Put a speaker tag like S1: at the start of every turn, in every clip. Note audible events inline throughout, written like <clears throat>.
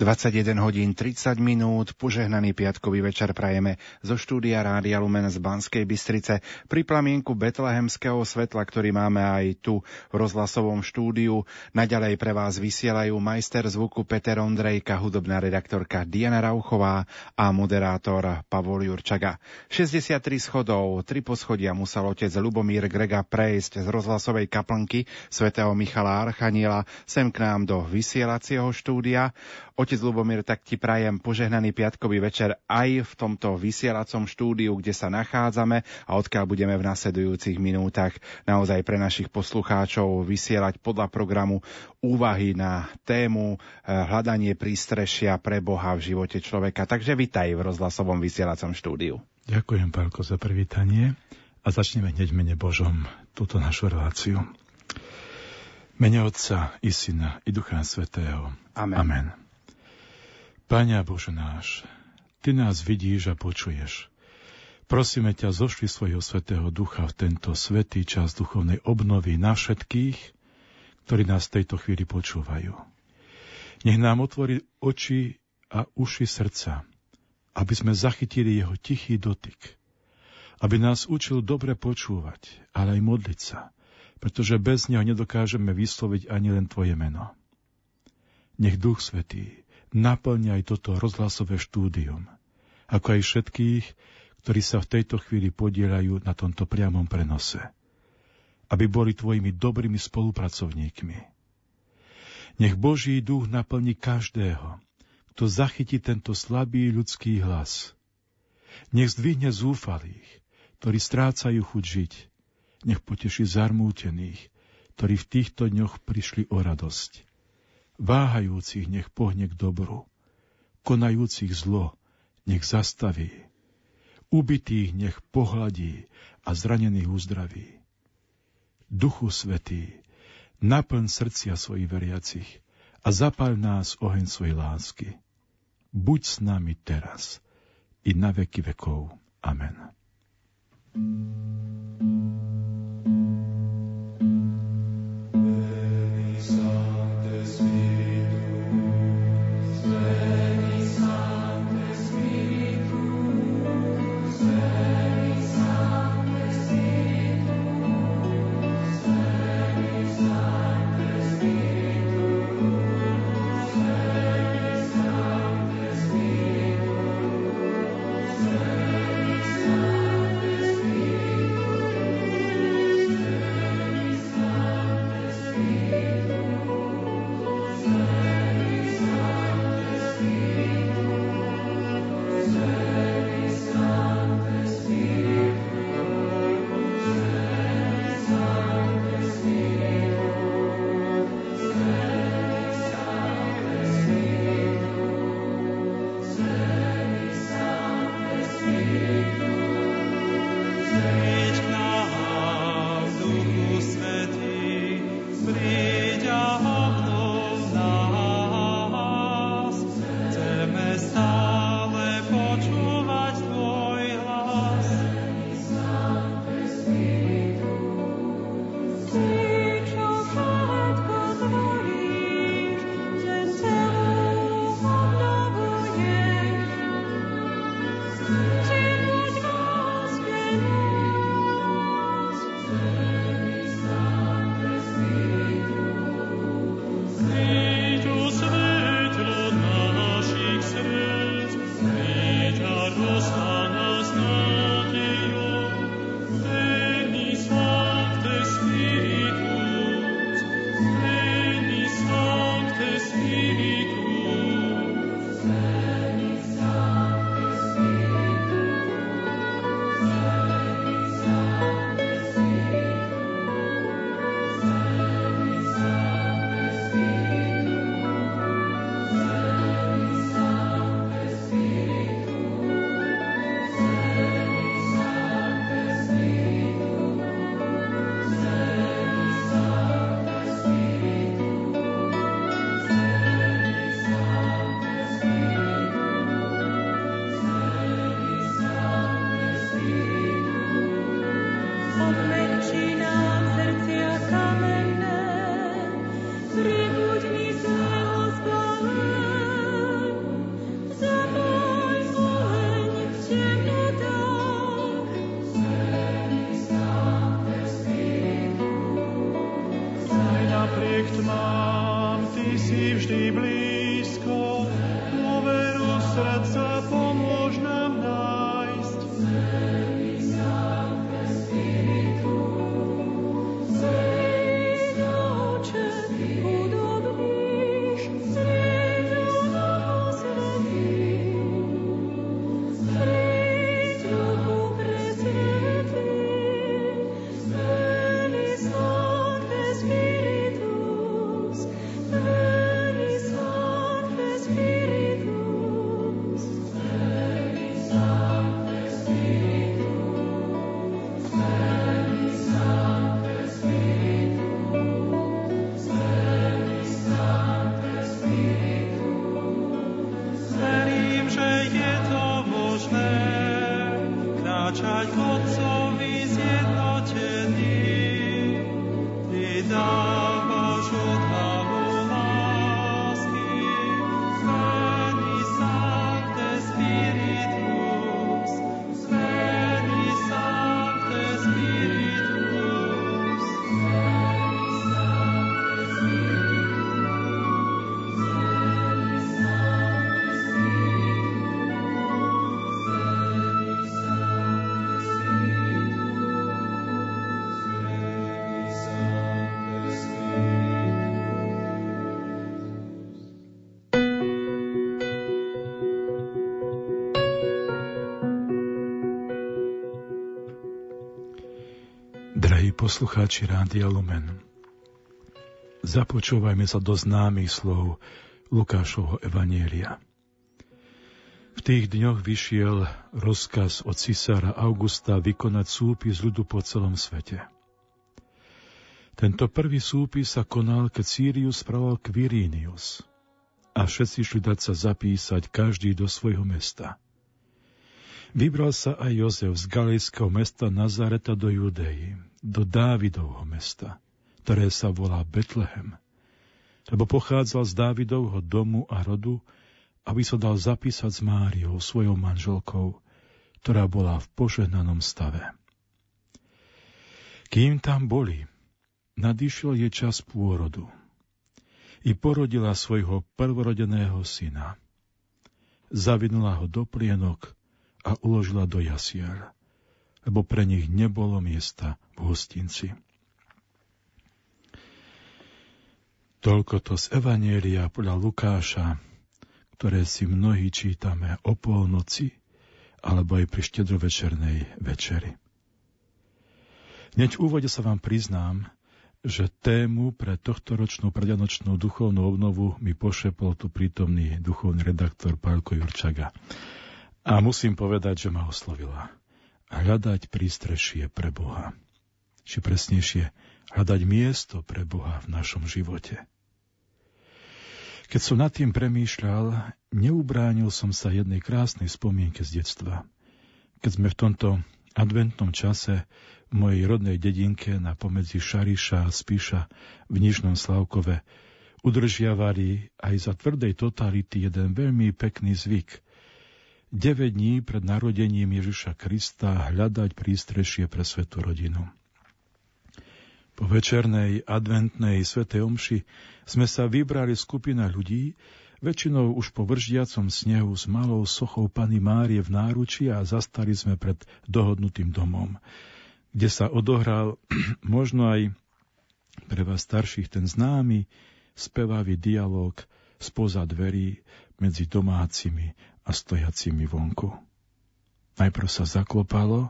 S1: 21 hodín 30 minút, požehnaný piatkový večer prajeme zo štúdia Rádia Lumen z Banskej Bystrice pri plamienku betlehemského svetla, ktorý máme aj tu v rozhlasovom štúdiu. Naďalej pre vás vysielajú majster zvuku Peter Ondrejka, hudobná redaktorka Diana Rauchová a moderátor Pavol Jurčaga. 63 schodov, tri poschodia musel otec Lubomír Grega prejsť z rozhlasovej kaplnky svätého Michala Archaniela sem k nám do vysielacieho štúdia. Otec Lubomír, tak ti prajem požehnaný piatkový večer aj v tomto vysielacom štúdiu, kde sa nachádzame a odkiaľ budeme v nasledujúcich minútach naozaj pre našich poslucháčov vysielať podľa programu úvahy na tému eh, hľadanie prístrešia pre Boha v živote človeka. Takže vitaj v rozhlasovom vysielacom štúdiu.
S2: Ďakujem, Pálko, za privítanie a začneme hneď mene Božom túto našu reláciu. Mene Otca i Syna i Ducha Svetého.
S1: Amen.
S2: Amen. Pane Bože náš, Ty nás vidíš a počuješ. Prosíme ťa, zošli svojho svetého ducha v tento svetý čas duchovnej obnovy na všetkých, ktorí nás v tejto chvíli počúvajú. Nech nám otvorí oči a uši srdca, aby sme zachytili jeho tichý dotyk, aby nás učil dobre počúvať, ale aj modliť sa, pretože bez neho nedokážeme vysloviť ani len Tvoje meno. Nech Duch Svetý naplňa aj toto rozhlasové štúdium, ako aj všetkých, ktorí sa v tejto chvíli podielajú na tomto priamom prenose, aby boli tvojimi dobrými spolupracovníkmi. Nech Boží duch naplní každého, kto zachytí tento slabý ľudský hlas. Nech zdvihne zúfalých, ktorí strácajú chuť žiť. Nech poteší zarmútených, ktorí v týchto dňoch prišli o radosť váhajúcich nech pohne k dobru, konajúcich zlo nech zastaví, ubitých nech pohladí a zranených uzdraví. Duchu Svetý, naplň srdcia svojich veriacich a zapal nás oheň svojej lásky. Buď s nami teraz i na veky vekov. Amen. thank you poslucháči Rádia Lumen. Započúvajme sa do známych slov Lukášovho Evanielia. V tých dňoch vyšiel rozkaz od cisára Augusta vykonať súpis ľudu po celom svete. Tento prvý súpis sa konal, keď Sirius spravil Quirinius a všetci šli dať sa zapísať každý do svojho mesta – Vybral sa aj Jozef z galejského mesta Nazareta do Judei, do Dávidovho mesta, ktoré sa volá Betlehem, lebo pochádzal z Dávidovho domu a rodu, aby sa dal zapísať s Máriou, svojou manželkou, ktorá bola v požehnanom stave. Kým tam boli, nadišiel je čas pôrodu. I porodila svojho prvorodeného syna. Zavinula ho do plienok a uložila do jasier, lebo pre nich nebolo miesta v hostinci. Toľko to z Evanielia podľa Lukáša, ktoré si mnohí čítame o polnoci alebo aj pri štedrovečernej večeri. Hneď v úvode sa vám priznám, že tému pre tohto ročnú predanočnú duchovnú obnovu mi pošepol tu prítomný duchovný redaktor Pálko Jurčaga. A musím povedať, že ma oslovila. Hľadať prístrešie pre Boha. Či presnejšie, hľadať miesto pre Boha v našom živote. Keď som nad tým premýšľal, neubránil som sa jednej krásnej spomienke z detstva. Keď sme v tomto adventnom čase v mojej rodnej dedinke na pomedzi Šariša a Spíša v Nižnom Slavkove udržiavali aj za tvrdej totality jeden veľmi pekný zvyk – 9 dní pred narodením Ježiša Krista hľadať prístrešie pre svetú rodinu. Po večernej adventnej svetej omši sme sa vybrali skupina ľudí, väčšinou už po vržiacom snehu s malou sochou Pany Márie v náruči a zastali sme pred dohodnutým domom, kde sa odohral <clears throat> možno aj pre vás starších ten známy spevavý dialog spoza dverí medzi domácimi a stojacimi vonku. Najprv sa zaklopalo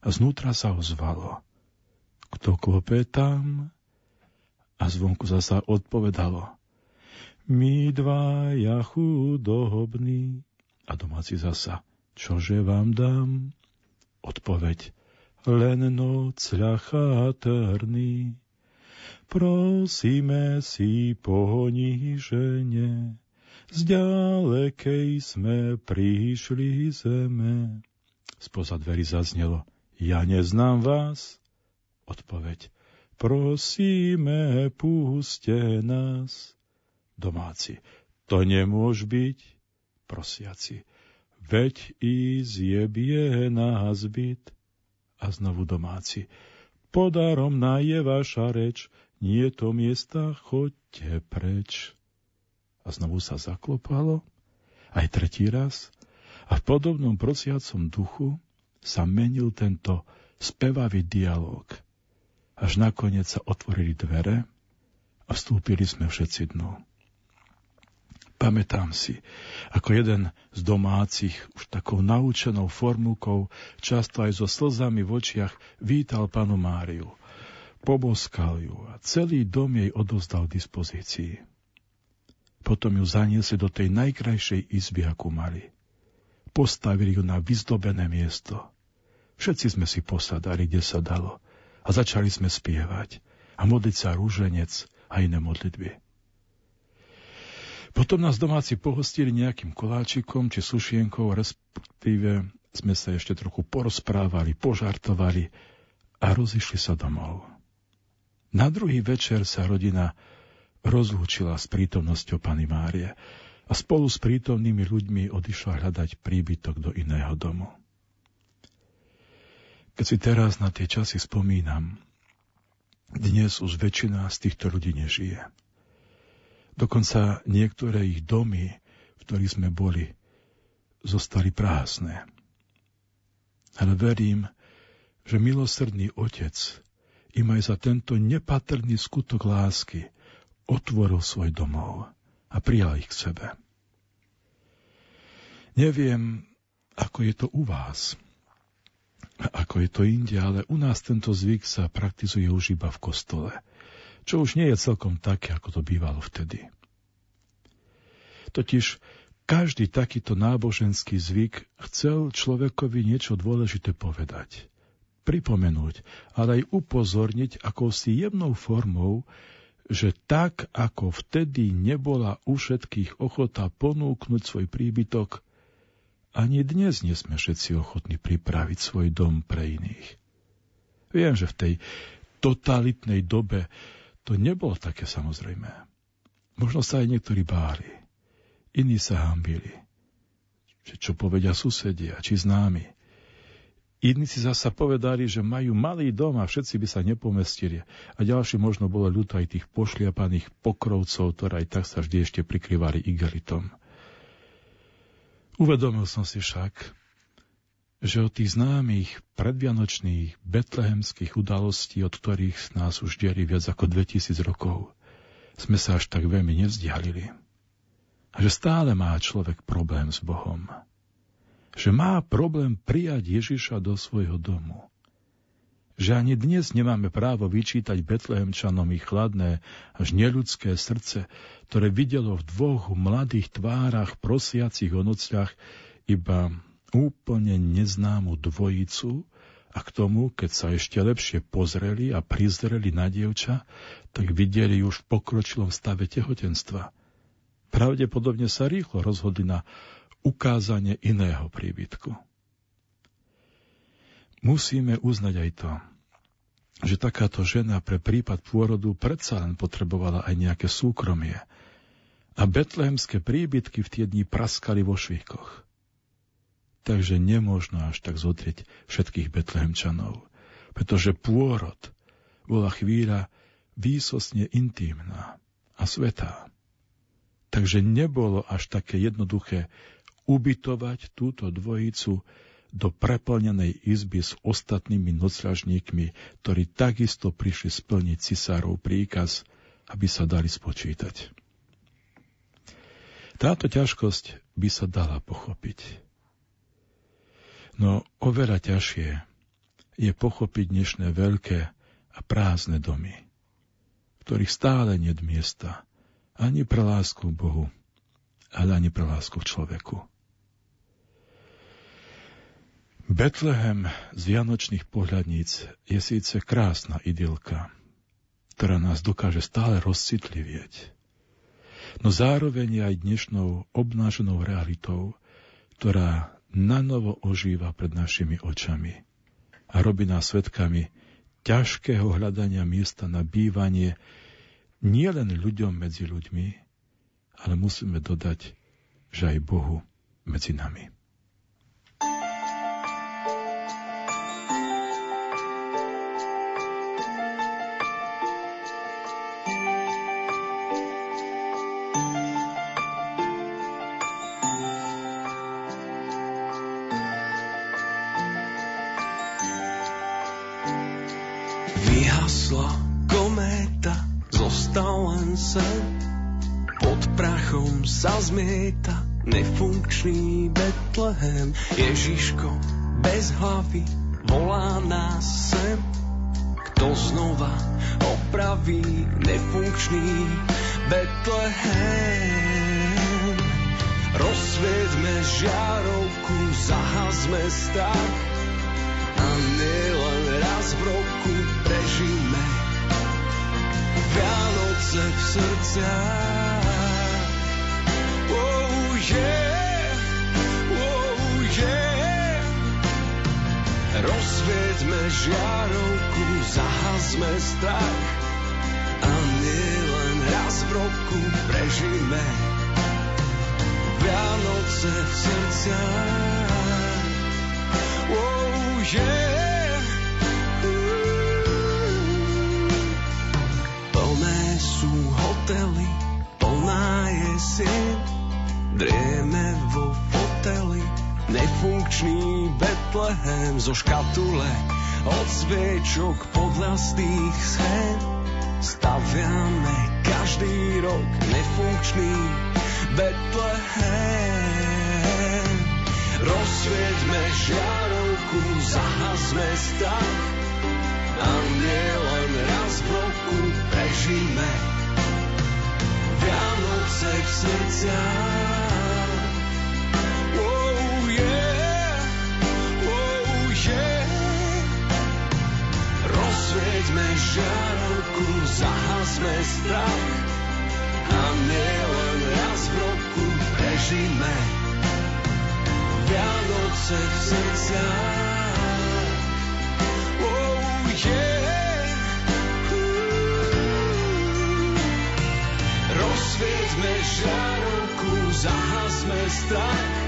S2: a znútra sa ozvalo. Kto klope tam? A zvonku zasa odpovedalo. My ja chudobní. A domáci zasa. Čože vám dám? Odpoveď. Len noc ľacha trný. Prosíme si poníženie z ďalekej sme prišli zeme. Spoza dverí zaznelo, ja neznám vás. Odpoveď, prosíme, puste nás. Domáci, to nemôž byť. Prosiaci, veď i zjebie nás byt. A znovu domáci, podarom na je vaša reč, nie to miesta, choďte preč a znovu sa zaklopalo, aj tretí raz, a v podobnom prosiacom duchu sa menil tento spevavý dialog, až nakoniec sa otvorili dvere a vstúpili sme všetci dnu. Pamätám si, ako jeden z domácich už takou naučenou formulkou, často aj so slzami v očiach, vítal panu Máriu. Poboskal ju a celý dom jej odozdal dispozícii. Potom ju zaniesli do tej najkrajšej izby, akú mali. Postavili ju na vyzdobené miesto. Všetci sme si posadali, kde sa dalo. A začali sme spievať a modliť sa rúženec a iné modlitby. Potom nás domáci pohostili nejakým koláčikom či sušienkou, respektíve sme sa ešte trochu porozprávali, požartovali a rozišli sa domov. Na druhý večer sa rodina rozlúčila s prítomnosťou Pany Márie a spolu s prítomnými ľuďmi odišla hľadať príbytok do iného domu. Keď si teraz na tie časy spomínam, dnes už väčšina z týchto ľudí nežije. Dokonca niektoré ich domy, v ktorých sme boli, zostali prázdne. Ale verím, že milosrdný Otec im aj za tento nepatrný skutok lásky otvoril svoj domov a prijal ich k sebe. Neviem, ako je to u vás, ako je to inde, ale u nás tento zvyk sa praktizuje už iba v kostole, čo už nie je celkom také, ako to bývalo vtedy. Totiž každý takýto náboženský zvyk chcel človekovi niečo dôležité povedať, pripomenúť, ale aj upozorniť akousi jemnou formou, že tak, ako vtedy nebola u všetkých ochota ponúknuť svoj príbytok, ani dnes nie sme všetci ochotní pripraviť svoj dom pre iných. Viem, že v tej totalitnej dobe to nebolo také samozrejme. Možno sa aj niektorí báli, iní sa hambili. Že čo povedia susedia, či známi. Iní si zasa povedali, že majú malý dom a všetci by sa nepomestili. A ďalší možno bolo ľúto aj tých pošliapaných pokrovcov, ktoré aj tak sa vždy ešte prikryvali igelitom. Uvedomil som si však, že od tých známych predvianočných betlehemských udalostí, od ktorých nás už dieli viac ako 2000 rokov, sme sa až tak veľmi nevzdialili. A že stále má človek problém s Bohom. Že má problém prijať Ježiša do svojho domu že ani dnes nemáme právo vyčítať Betlehemčanom ich chladné až neľudské srdce, ktoré videlo v dvoch mladých tvárach prosiacich o nocľach iba úplne neznámu dvojicu a k tomu, keď sa ešte lepšie pozreli a prizreli na dievča, tak videli už v pokročilom stave tehotenstva. Pravdepodobne sa rýchlo rozhodli na ukázanie iného príbytku musíme uznať aj to, že takáto žena pre prípad pôrodu predsa len potrebovala aj nejaké súkromie. A betlehemské príbytky v tie dni praskali vo švíkoch. Takže nemôžno až tak zotrieť všetkých betlehemčanov, pretože pôrod bola chvíľa výsosne intímna a svetá. Takže nebolo až také jednoduché ubytovať túto dvojicu do preplnenej izby s ostatnými nocľažníkmi, ktorí takisto prišli splniť cisárov príkaz, aby sa dali spočítať. Táto ťažkosť by sa dala pochopiť. No oveľa ťažšie je pochopiť dnešné veľké a prázdne domy, v ktorých stále nie miesta ani pre lásku k Bohu, ale ani pre lásku k človeku. Betlehem z Vianočných pohľadníc je síce krásna idylka, ktorá nás dokáže stále rozcitlivieť, no zároveň je aj dnešnou obnáženou realitou, ktorá nanovo ožíva pred našimi očami a robí nás svetkami ťažkého hľadania miesta na bývanie nielen ľuďom medzi ľuďmi, ale musíme dodať, že aj Bohu medzi nami.
S3: Zmieta nefunkčný Betlehem. Ježiško bez hlavy volá nás sem. Kto znova opraví nefunkčný Betlehem? Rozsvietme žiarovku, zahazme strach Vianoce v srdciach. Rozsvietme žiarovku, zahazme strach a nielen raz v roku prežíme Vianoce v srdciach. Oh, yeah. Hotely, plná je sieť, drieme vo foteli, nefunkčný Betlehem zo škatule od sviečok podľastých schém. Staviame každý rok nefunkčný Betlehem. Rozsvieťme žiarovku ruku, zahazme strach a len raz v roku prežíme Vianoce v srdciach. Oh yeah, oh yeah. Rozsvieťme žiarovku, zahasme strach a len raz v roku prežíme Vianoce v srdciach. Rozsvieťme žiarovku, zahasme strach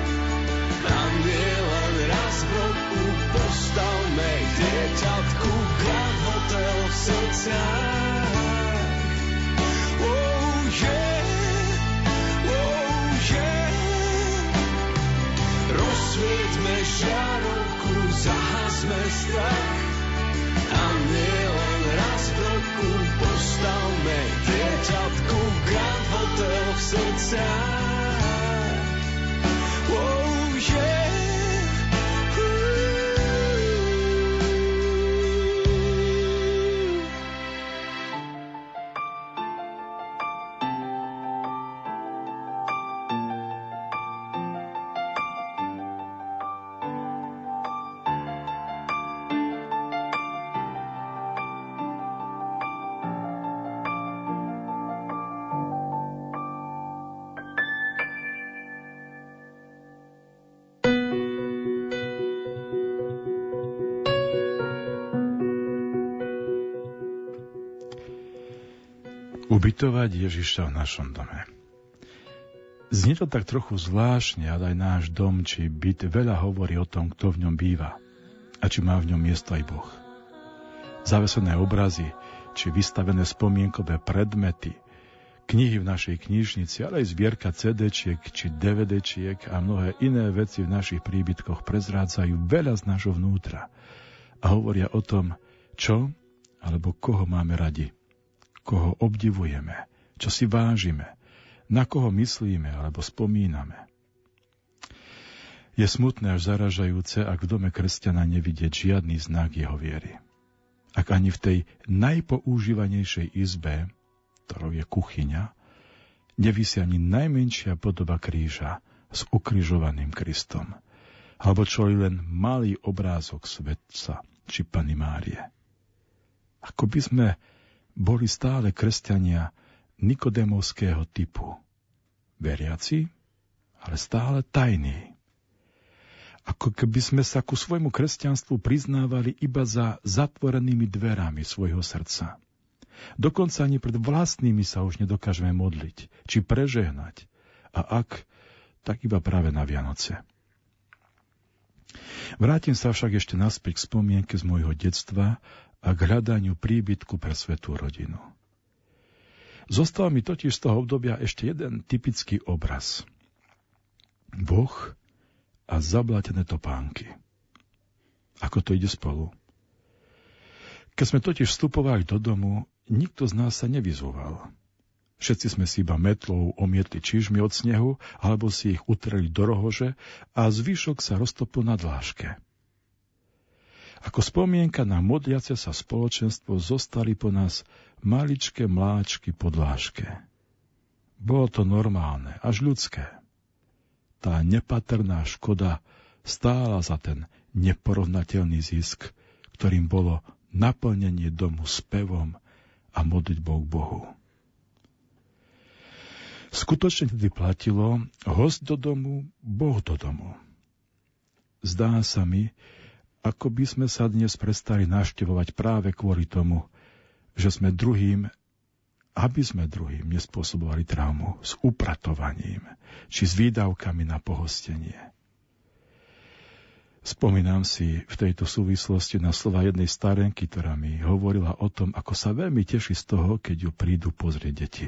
S3: a len raz v roku postavme dieťatku Grand Hotel v srdciach. Oh yeah, oh yeah. Rozsvieťme žiarovku, zahasme strach a len raz v roku postavme dieťatku Grand Hotel v srdciach.
S2: Ubytovať Ježiša v našom dome. Znie to tak trochu zvláštne, ale aj náš dom či byt veľa hovorí o tom, kto v ňom býva a či má v ňom miesto aj Boh. Zavesené obrazy, či vystavené spomienkové predmety, knihy v našej knižnici, ale aj zbierka CD-čiek či DVD-čiek a mnohé iné veci v našich príbytkoch prezrádzajú veľa z nášho vnútra a hovoria o tom, čo alebo koho máme radi koho obdivujeme, čo si vážime, na koho myslíme alebo spomíname. Je smutné až zaražajúce, ak v dome kresťana nevidieť žiadny znak jeho viery. Ak ani v tej najpoužívanejšej izbe, ktorou je kuchyňa, nevisí ani najmenšia podoba kríža s ukrižovaným Kristom, alebo čo len malý obrázok svetca či Pany Márie. Ako by sme boli stále kresťania nikodemovského typu. Veriaci, ale stále tajní. Ako keby sme sa ku svojmu kresťanstvu priznávali iba za zatvorenými dverami svojho srdca. Dokonca ani pred vlastnými sa už nedokážeme modliť, či prežehnať. A ak, tak iba práve na Vianoce. Vrátim sa však ešte naspäť k spomienke z môjho detstva a k hľadaniu príbytku pre svetú rodinu. Zostal mi totiž z toho obdobia ešte jeden typický obraz. Boh a zablatené topánky. Ako to ide spolu? Keď sme totiž vstupovali do domu, nikto z nás sa nevyzoval. Všetci sme si iba metlou omietli čižmy od snehu, alebo si ich utreli do rohože a zvyšok sa roztopil na dláške. Ako spomienka na modliace sa spoločenstvo zostali po nás maličké mláčky podláške. Bolo to normálne, až ľudské. Tá nepatrná škoda stála za ten neporovnateľný zisk, ktorým bolo naplnenie domu spevom a modlitbou k Bohu. Skutočne tedy platilo host do domu, Boh do domu. Zdá sa mi, ako by sme sa dnes prestali naštevovať práve kvôli tomu, že sme druhým, aby sme druhým nespôsobovali traumu s upratovaním či s výdavkami na pohostenie. Spomínam si v tejto súvislosti na slova jednej starenky, ktorá mi hovorila o tom, ako sa veľmi teší z toho, keď ju prídu pozrieť deti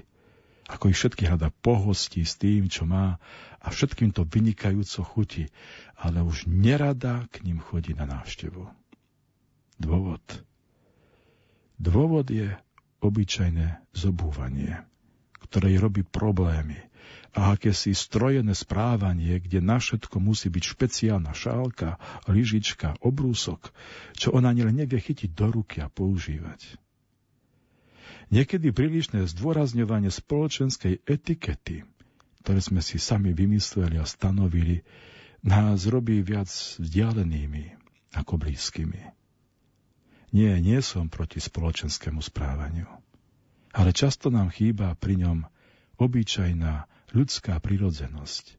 S2: ako ich všetky hľada pohostí s tým, čo má a všetkým to vynikajúco chutí, ale už nerada k ním chodí na návštevu. Dôvod. Dôvod je obyčajné zobúvanie, ktoré robí problémy a akési strojené správanie, kde na všetko musí byť špeciálna šálka, lyžička, obrúsok, čo ona len nevie chytiť do ruky a používať. Niekedy prílišné zdôrazňovanie spoločenskej etikety, ktoré sme si sami vymysleli a stanovili, nás robí viac vzdialenými ako blízkymi. Nie, nie som proti spoločenskému správaniu, ale často nám chýba pri ňom obyčajná ľudská prirodzenosť,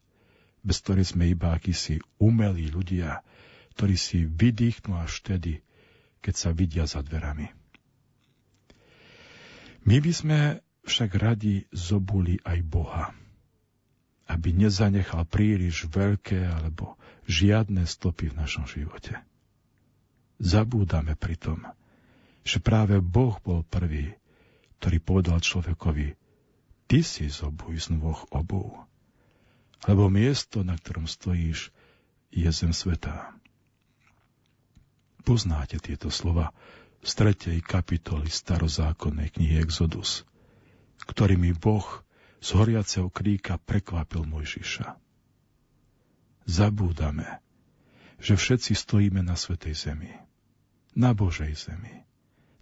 S2: bez ktorej sme iba akýsi umelí ľudia, ktorí si vydýchnú až vtedy, keď sa vidia za dverami. My by sme však radi zobuli aj Boha, aby nezanechal príliš veľké alebo žiadne stopy v našom živote. Zabúdame pritom, že práve Boh bol prvý, ktorý povedal človekovi, Ty si zobuj z nôh obou, lebo miesto, na ktorom stojíš, je zem svetá. Poznáte tieto slova z tretej kapitoly starozákonnej knihy Exodus, ktorými Boh z horiaceho kríka prekvapil Mojžiša. Zabúdame, že všetci stojíme na svetej zemi, na Božej zemi,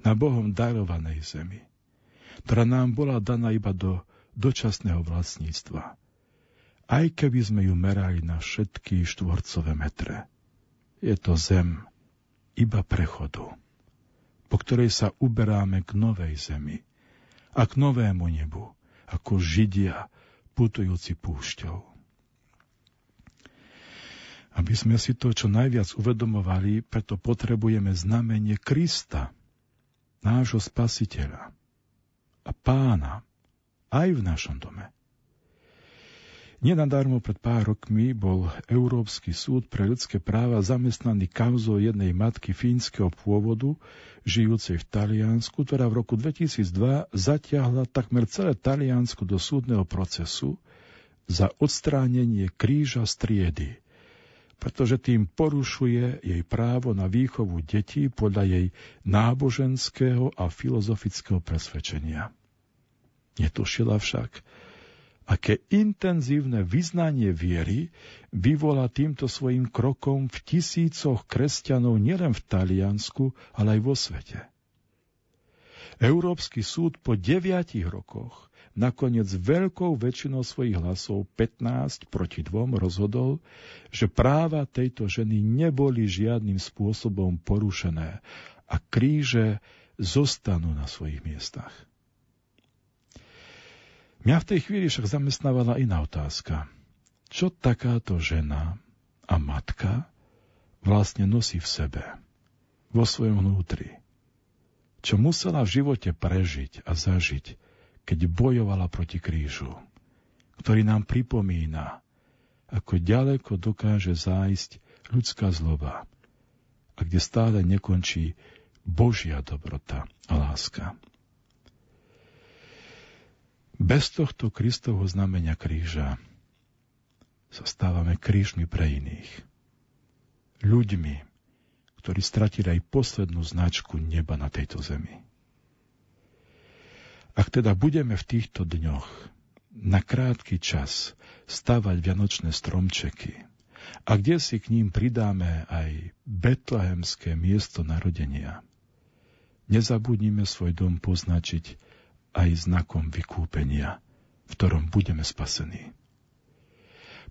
S2: na Bohom darovanej zemi, ktorá nám bola daná iba do dočasného vlastníctva. Aj keby sme ju merali na všetky štvorcové metre. Je to zem iba prechodu, po ktorej sa uberáme k novej zemi a k novému nebu, ako Židia putujúci púšťou. Aby sme si to čo najviac uvedomovali, preto potrebujeme znamenie Krista, nášho spasiteľa a pána, aj v našom dome. Nenadarmo pred pár rokmi bol Európsky súd pre ľudské práva zamestnaný kauzou jednej matky fínskeho pôvodu, žijúcej v Taliansku, ktorá v roku 2002 zatiahla takmer celé Taliansko do súdneho procesu za odstránenie kríža striedy, pretože tým porušuje jej právo na výchovu detí podľa jej náboženského a filozofického presvedčenia. Netušila však, aké intenzívne vyznanie viery vyvolá týmto svojim krokom v tisícoch kresťanov nielen v Taliansku, ale aj vo svete. Európsky súd po deviatich rokoch nakoniec veľkou väčšinou svojich hlasov 15 proti dvom rozhodol, že práva tejto ženy neboli žiadnym spôsobom porušené a kríže zostanú na svojich miestach. Mňa v tej chvíli však zamestnávala iná otázka. Čo takáto žena a matka vlastne nosí v sebe, vo svojom vnútri? Čo musela v živote prežiť a zažiť, keď bojovala proti krížu, ktorý nám pripomína, ako ďaleko dokáže zájsť ľudská zloba a kde stále nekončí Božia dobrota a láska. Bez tohto Kristovho znamenia kríža sa stávame krížmi pre iných. Ľuďmi, ktorí stratili aj poslednú značku neba na tejto zemi. Ak teda budeme v týchto dňoch na krátky čas stavať vianočné stromčeky a kde si k ním pridáme aj betlehemské miesto narodenia, nezabudnime svoj dom poznačiť aj znakom vykúpenia, v ktorom budeme spasení.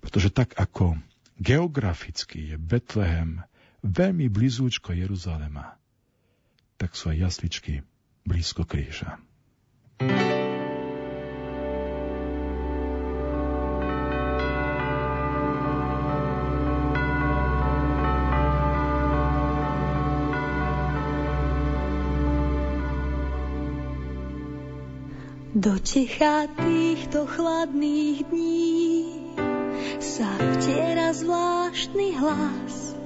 S2: Pretože tak ako geograficky je Betlehem veľmi blízúčko Jeruzalema, tak sú aj jasličky blízko kríža. thank you
S4: Do ticha týchto chladných dní sa vtiera zvláštny hlas.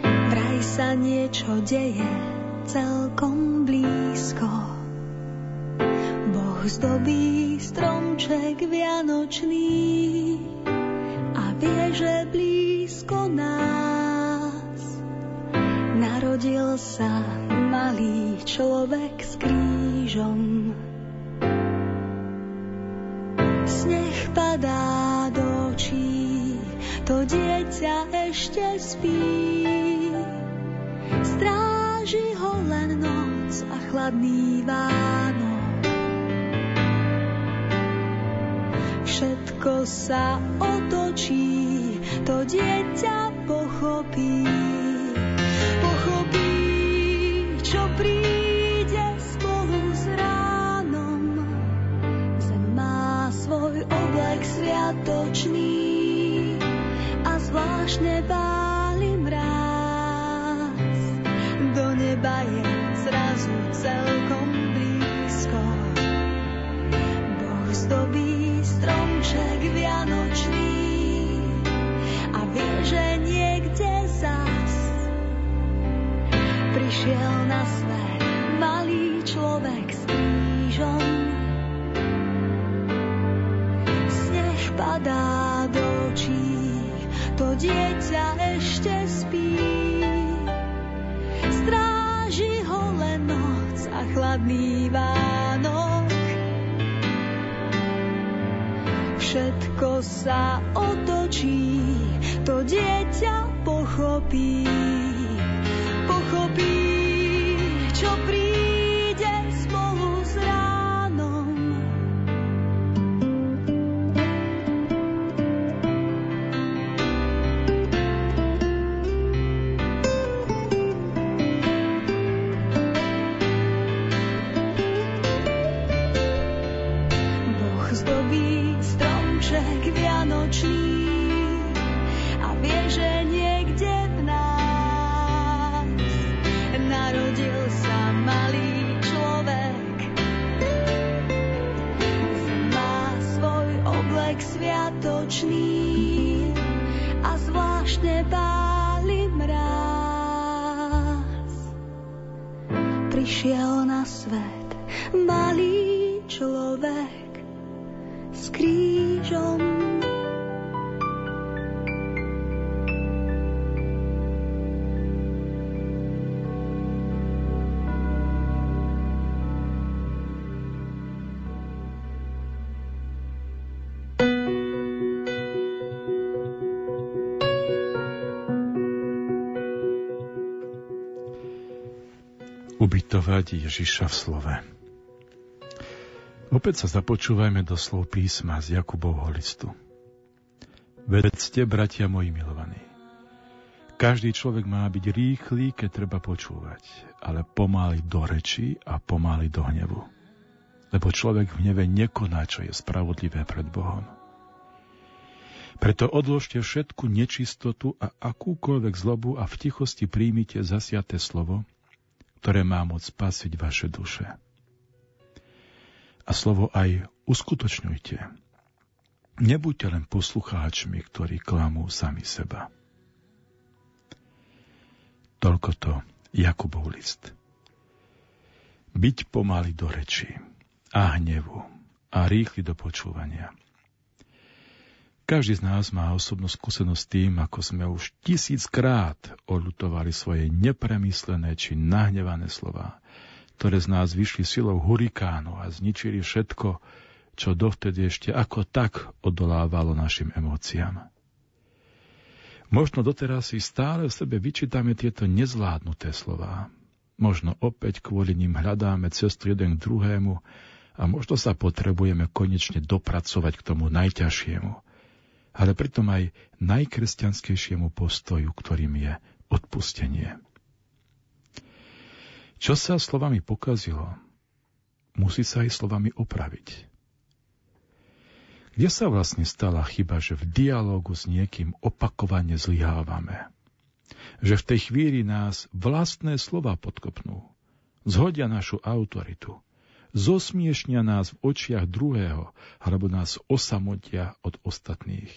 S4: Vraj sa niečo deje celkom blízko. Boh zdobí stromček vianočný a vie, že blízko nás narodil sa malý človek s krížom. padá do očí, to dieťa ešte spí. Stráži ho len noc a chladný váno. Všetko sa otočí, to dieťa pochopí. Sviatočný a zvláštne báli mráz. Do neba je zrazu celkom blízko. Boh zdobí stromček vianočný a vie, že niekde zas prišiel na svet malý človek s krížom. To dieťa ešte spí. Stráži ho len noc a chladný Vánok. Všetko sa otočí, to dieťa pochopí. Pochopí, čo príde
S2: Ubytovať Ježiša v slove. Opäť sa započúvajme do slov písma z Jakubovho listu. Vedzte, bratia moji milovaní. Každý človek má byť rýchly, keď treba počúvať, ale pomaly do reči a pomaly do hnevu. Lebo človek v hneve nekoná, čo je spravodlivé pred Bohom. Preto odložte všetku nečistotu a akúkoľvek zlobu a v tichosti príjmite zasiaté slovo, ktoré má moc spasiť vaše duše. A slovo aj uskutočňujte. Nebuďte len poslucháčmi, ktorí klamú sami seba. Toľko to Jakubov list. Byť pomaly do reči a hnevu a rýchly do počúvania. Každý z nás má osobnú skúsenosť s tým, ako sme už tisíckrát odlutovali svoje nepremyslené či nahnevané slova, ktoré z nás vyšli silou hurikánu a zničili všetko, čo dovtedy ešte ako tak odolávalo našim emóciám. Možno doteraz si stále v sebe vyčítame tieto nezvládnuté slová. Možno opäť kvôli ním hľadáme cestu jeden k druhému a možno sa potrebujeme konečne dopracovať k tomu najťažšiemu, ale pritom aj najkresťanskejšiemu postoju, ktorým je odpustenie. Čo sa slovami pokazilo, musí sa aj slovami opraviť. Kde sa vlastne stala chyba, že v dialogu s niekým opakovane zlyhávame? Že v tej chvíli nás vlastné slova podkopnú, zhodia našu autoritu, zosmiešnia nás v očiach druhého alebo nás osamotia od ostatných.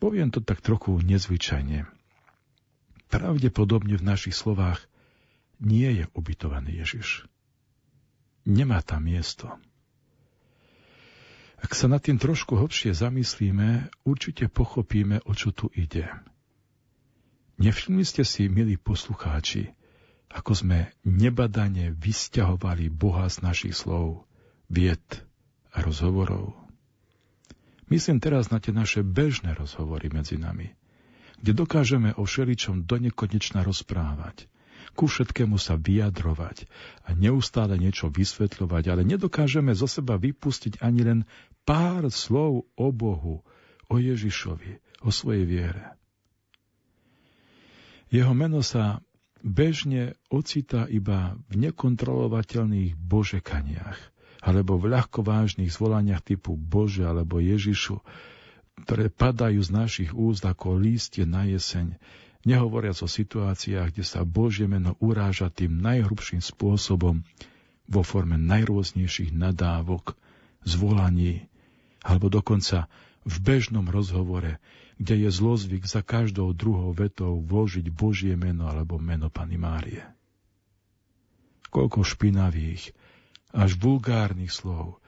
S2: Poviem to tak trochu nezvyčajne. Pravdepodobne v našich slovách nie je ubytovaný Ježiš. Nemá tam miesto. Ak sa nad tým trošku hlbšie zamyslíme, určite pochopíme, o čo tu ide. Nevšimli ste si, milí poslucháči, ako sme nebadane vysťahovali Boha z našich slov, vied a rozhovorov. Myslím teraz na tie naše bežné rozhovory medzi nami, kde dokážeme o všeličom donekonečna rozprávať, ku všetkému sa vyjadrovať a neustále niečo vysvetľovať, ale nedokážeme zo seba vypustiť ani len pár slov o Bohu, o Ježišovi, o svojej viere. Jeho meno sa bežne ocitá iba v nekontrolovateľných božekaniach – alebo v ľahkovážnych zvolaniach typu Bože alebo Ježišu, ktoré padajú z našich úst ako lístie na jeseň, nehovoriac o situáciách, kde sa Božie meno uráža tým najhrubším spôsobom vo forme najrôznejších nadávok, zvolaní, alebo dokonca v bežnom rozhovore, kde je zlozvyk za každou druhou vetou vložiť Božie meno alebo meno Pany Márie. Koľko špinavých, až vulgárnych slov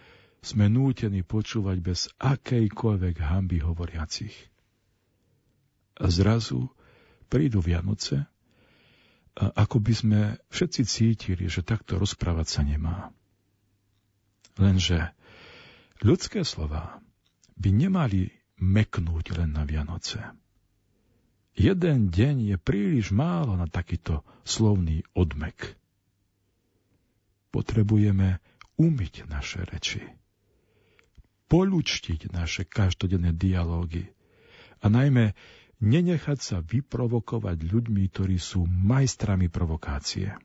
S2: sme nútení počúvať bez akejkoľvek hamby hovoriacich. A zrazu prídu Vianoce a ako by sme všetci cítili, že takto rozprávať sa nemá. Lenže ľudské slova by nemali meknúť len na Vianoce. Jeden deň je príliš málo na takýto slovný odmek potrebujeme umyť naše reči, polučtiť naše každodenné dialógy a najmä nenechať sa vyprovokovať ľuďmi, ktorí sú majstrami provokácie.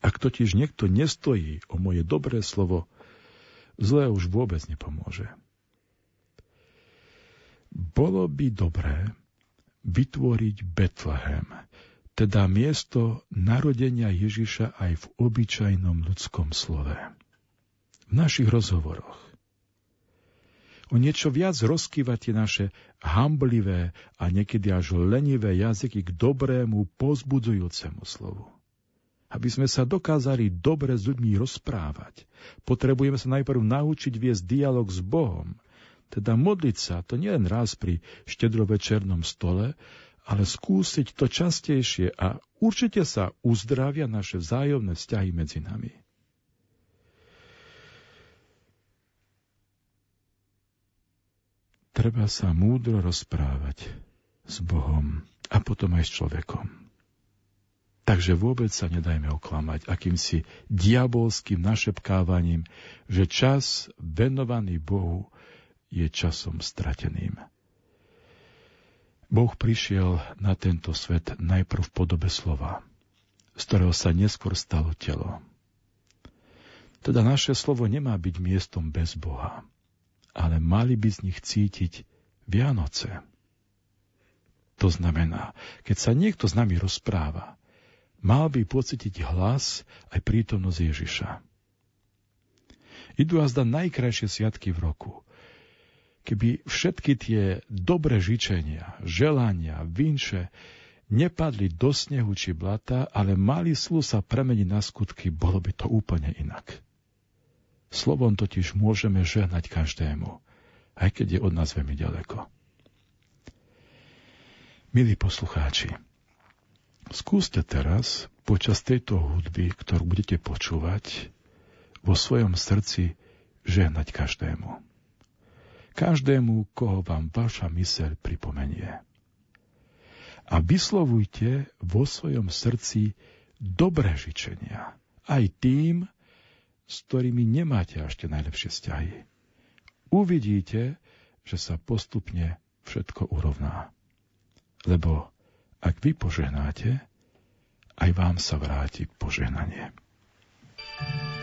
S2: Ak totiž niekto nestojí o moje dobré slovo, zlé už vôbec nepomôže. Bolo by dobré vytvoriť Betlehem, teda miesto narodenia Ježiša aj v obyčajnom ľudskom slove. V našich rozhovoroch. O niečo viac rozkývať tie naše hamblivé a niekedy až lenivé jazyky k dobrému, pozbudzujúcemu slovu. Aby sme sa dokázali dobre s ľuďmi rozprávať, potrebujeme sa najprv naučiť viesť dialog s Bohom, teda modliť sa, to nie len raz pri štedrovečernom stole, ale skúsiť to častejšie a určite sa uzdravia naše vzájomné vzťahy medzi nami. Treba sa múdro rozprávať s Bohom a potom aj s človekom. Takže vôbec sa nedajme oklamať akýmsi diabolským našepkávaním, že čas venovaný Bohu je časom strateným. Boh prišiel na tento svet najprv v podobe slova, z ktorého sa neskôr stalo telo. Teda naše slovo nemá byť miestom bez Boha, ale mali by z nich cítiť Vianoce. To znamená, keď sa niekto s nami rozpráva, mal by pocítiť hlas aj prítomnosť Ježiša. Idú a zda najkrajšie sviatky v roku, keby všetky tie dobré žičenia, želania, vinše nepadli do snehu či blata, ale mali slu sa premeniť na skutky, bolo by to úplne inak. Slovom totiž môžeme žehnať každému, aj keď je od nás veľmi ďaleko. Milí poslucháči, skúste teraz počas tejto hudby, ktorú budete počúvať, vo svojom srdci žehnať každému každému, koho vám vaša myseľ pripomenie. A vyslovujte vo svojom srdci dobré žičenia, aj tým, s ktorými nemáte tie najlepšie vzťahy. Uvidíte, že sa postupne všetko urovná. Lebo ak vy požehnáte, aj vám sa vráti požehnanie. thank you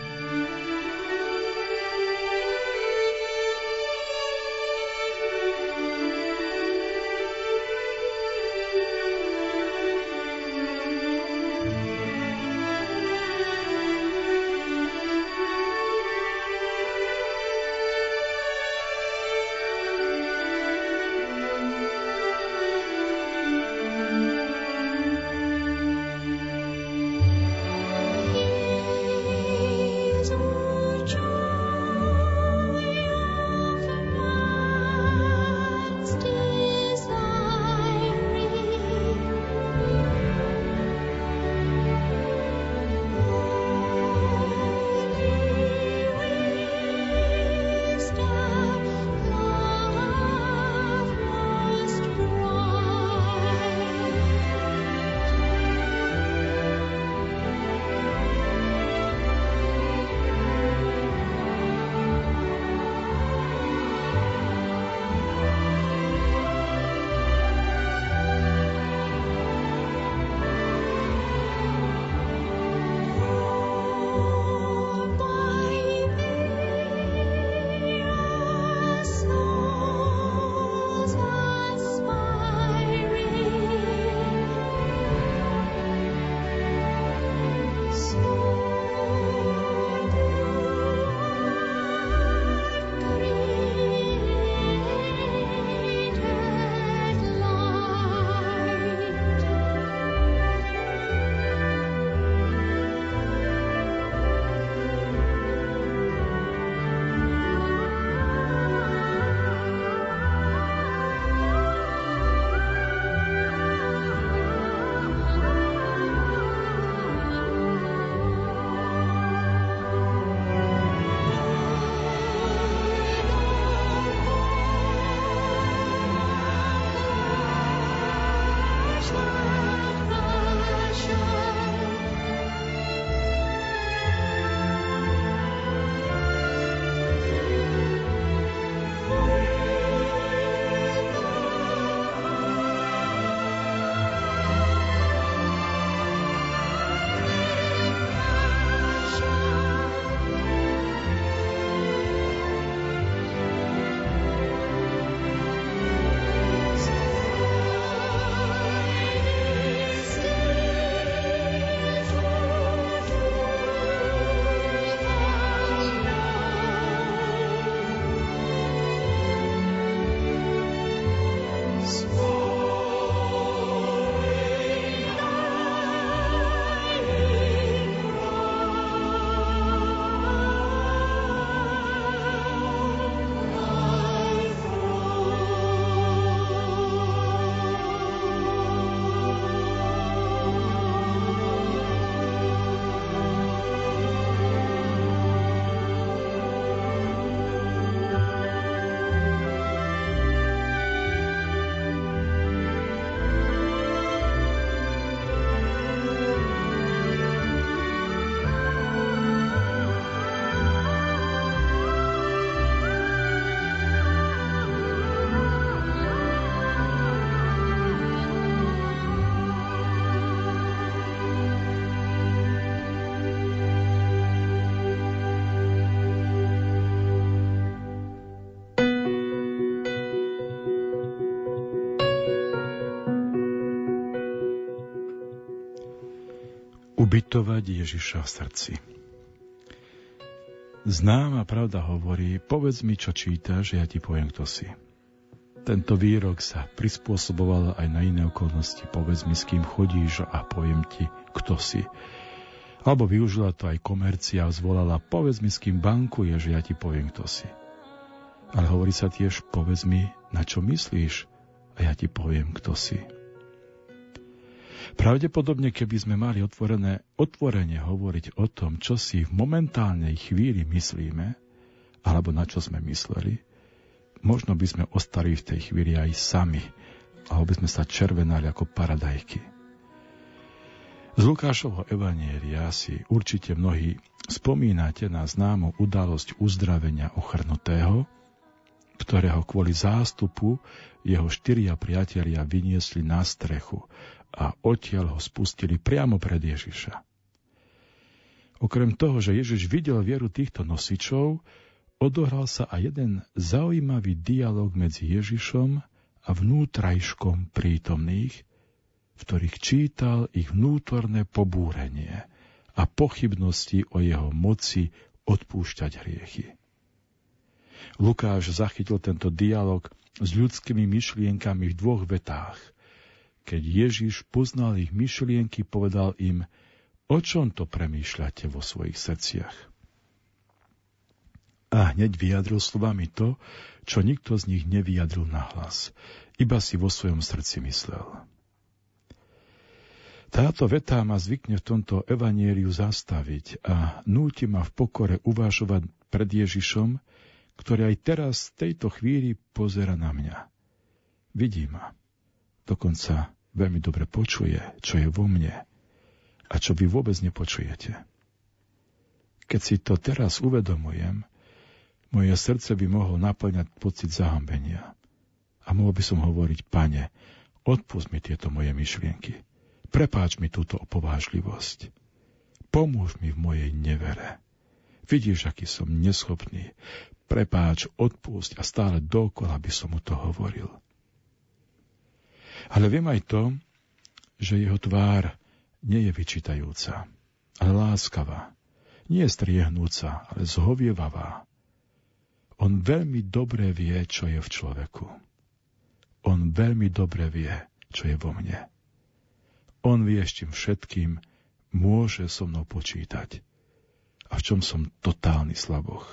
S2: Ubytovať Ježiša v srdci. Známa pravda hovorí, povedz mi, čo čítaš, ja ti poviem, kto si. Tento výrok sa prispôsoboval aj na iné okolnosti. Povedz mi, s kým chodíš a poviem ti, kto si. Alebo využila to aj komercia a zvolala, povedz mi, s kým bankuješ, ja ti poviem, kto si. Ale hovorí sa tiež, povedz mi, na čo myslíš a ja ti poviem, kto si. Pravdepodobne, keby sme mali otvorené, otvorene hovoriť o tom, čo si v momentálnej chvíli myslíme, alebo na čo sme mysleli, možno by sme ostali v tej chvíli aj sami, alebo by sme sa červenali ako paradajky. Z Lukášovho evanielia si určite mnohí spomínate na známu udalosť uzdravenia ochrnutého, ktorého kvôli zástupu jeho štyria priatelia vyniesli na strechu a odtiaľ ho spustili priamo pred Ježiša. Okrem toho, že Ježiš videl vieru týchto nosičov, odohral sa aj jeden zaujímavý dialog medzi Ježišom a vnútrajškom prítomných, v ktorých čítal ich vnútorné pobúrenie a pochybnosti o jeho moci odpúšťať hriechy. Lukáš zachytil tento dialog s ľudskými myšlienkami v dvoch vetách – keď Ježiš poznal ich myšlienky, povedal im, o čom to premýšľate vo svojich srdciach. A hneď vyjadril slovami to, čo nikto z nich nevyjadril nahlas, iba si vo svojom srdci myslel. Táto veta ma zvykne v tomto evanieliu zastaviť a núti ma v pokore uvažovať pred Ježišom, ktorý aj teraz v tejto chvíli pozera na mňa. Vidí ma. Dokonca veľmi dobre počuje, čo je vo mne a čo vy vôbec nepočujete. Keď si to teraz uvedomujem, moje srdce by mohlo naplňať pocit zahambenia. A mohol by som hovoriť, pane, odpust mi tieto moje myšlienky. Prepáč mi túto opovážlivosť. Pomôž mi v mojej nevere. Vidíš, aký som neschopný. Prepáč, odpúšť a stále dokola by som mu to hovoril. Ale viem aj to, že jeho tvár nie je vyčitajúca, ale láskavá. Nie je striehnúca, ale zhovievavá. On veľmi dobre vie, čo je v človeku. On veľmi dobre vie, čo je vo mne. On vie, s čím všetkým môže so mnou počítať a v čom som totálny slaboch.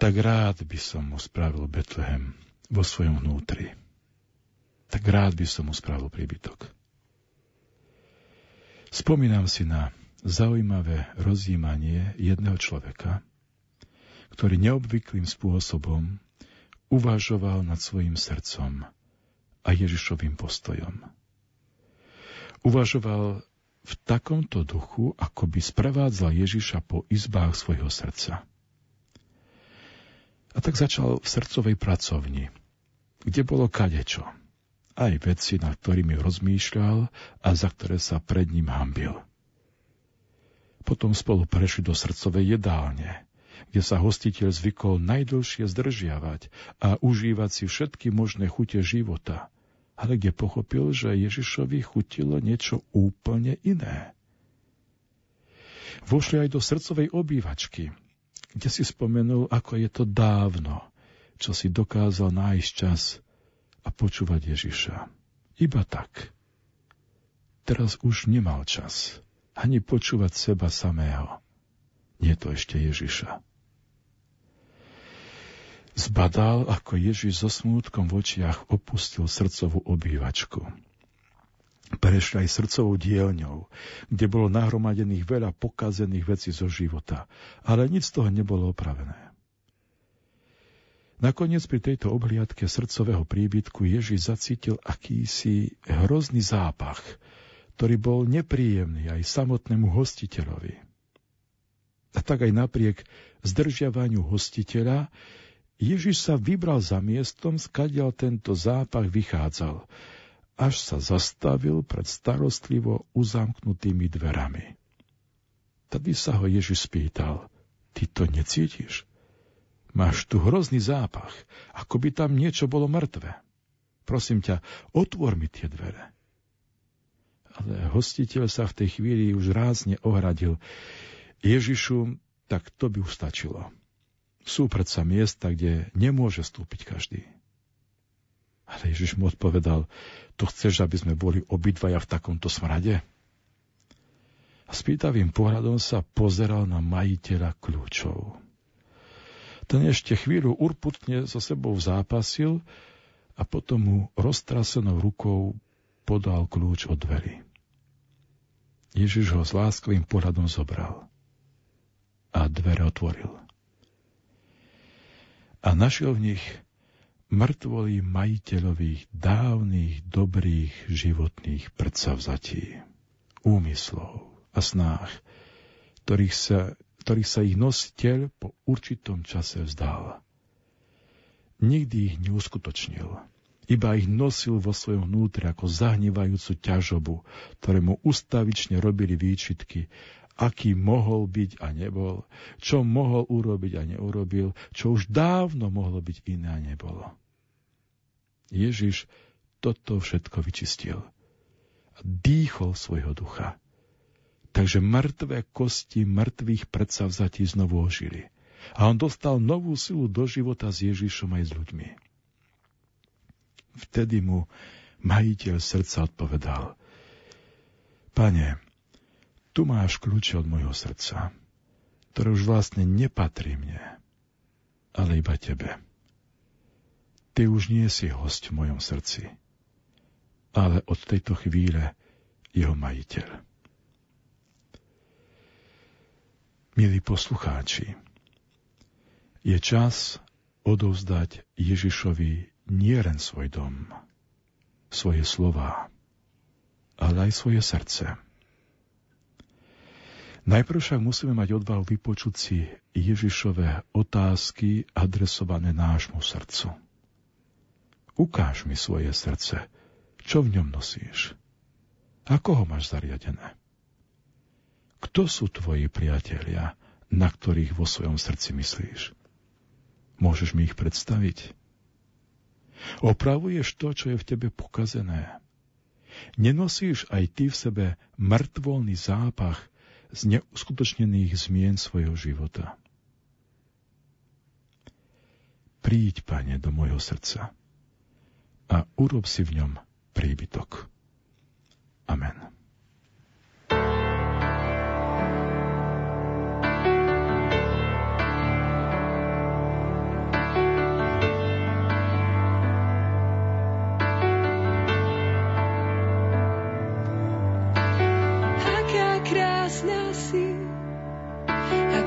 S2: Tak rád by som mu spravil Betlehem, vo svojom vnútri. Tak rád by som mu spravil príbytok. Spomínam si na zaujímavé rozjímanie jedného človeka, ktorý neobvyklým spôsobom uvažoval nad svojim srdcom a Ježišovým postojom. Uvažoval v takomto duchu, ako by sprevádzal Ježiša po izbách svojho srdca. A tak začal v srdcovej pracovni, kde bolo kadečo. Aj veci, nad ktorými rozmýšľal a za ktoré sa pred ním hambil. Potom spolu prešli do srdcovej jedálne, kde sa hostiteľ zvykol najdlhšie zdržiavať a užívať si všetky možné chute života, ale kde pochopil, že Ježišovi chutilo niečo úplne iné. Vošli aj do srdcovej obývačky, kde si spomenul, ako je to dávno, čo si dokázal nájsť čas a počúvať Ježiša. Iba tak. Teraz už nemal čas ani počúvať seba samého. Nie to ešte Ježiša. Zbadal, ako Ježiš so smútkom v očiach opustil srdcovú obývačku. Prešli aj srdcovou dielňou, kde bolo nahromadených veľa pokazených vecí zo života, ale nic z toho nebolo opravené. Nakoniec pri tejto obhliadke srdcového príbytku Ježiš zacítil akýsi hrozný zápach, ktorý bol nepríjemný aj samotnému hostiteľovi. A tak aj napriek zdržiavaniu hostiteľa Ježiš sa vybral za miestom, skadiaľ tento zápach vychádzal, až sa zastavil pred starostlivo uzamknutými dverami. Tady sa ho Ježiš spýtal, ty to necítiš? Máš tu hrozný zápach, ako by tam niečo bolo mŕtve. Prosím ťa, otvor mi tie dvere. Ale hostiteľ sa v tej chvíli už rázne ohradil. Ježišu, tak to by už stačilo. Sú predsa miesta, kde nemôže stúpiť každý. Ale Ježiš mu odpovedal, to chceš, aby sme boli obidvaja v takomto smrade? A spýtavým pohľadom sa pozeral na majiteľa kľúčov. Ten ešte chvíľu urputne so sebou zápasil a potom mu roztrasenou rukou podal kľúč od dverí. Ježiš ho s láskovým pohľadom zobral a dvere otvoril. A našiel v nich mŕtvolí majiteľových dávnych, dobrých životných predsavzatí, úmyslov a snách, ktorých sa, ktorých sa ich nositeľ po určitom čase vzdal. Nikdy ich neuskutočnil, iba ich nosil vo svojom vnútre ako zahnívajúcu ťažobu, ktoré mu ustavične robili výčitky, aký mohol byť a nebol, čo mohol urobiť a neurobil, čo už dávno mohlo byť iné a nebolo. Ježiš toto všetko vyčistil. A dýchol svojho ducha. Takže mŕtve kosti mŕtvych predsavzatí znovu ožili. A on dostal novú silu do života s Ježišom aj s ľuďmi. Vtedy mu majiteľ srdca odpovedal. Pane, tu máš kľúče od mojho srdca, ktoré už vlastne nepatrí mne, ale iba tebe. Ty už nie si host v mojom srdci, ale od tejto chvíle jeho majiteľ. Milí poslucháči, je čas odovzdať Ježišovi nielen svoj dom, svoje slova, ale aj svoje srdce. Najprv však musíme mať odvahu vypočuť si Ježišové otázky adresované nášmu srdcu. Ukáž mi svoje srdce. Čo v ňom nosíš? Ako ho máš zariadené? Kto sú tvoji priatelia, na ktorých vo svojom srdci myslíš? Môžeš mi ich predstaviť? Opravuješ to, čo je v tebe pokazené. Nenosíš aj ty v sebe mŕtvolný zápach z neuskutočnených zmien svojho života. Príď, Pane, do môjho srdca a urob si v ňom príbytok. Amen.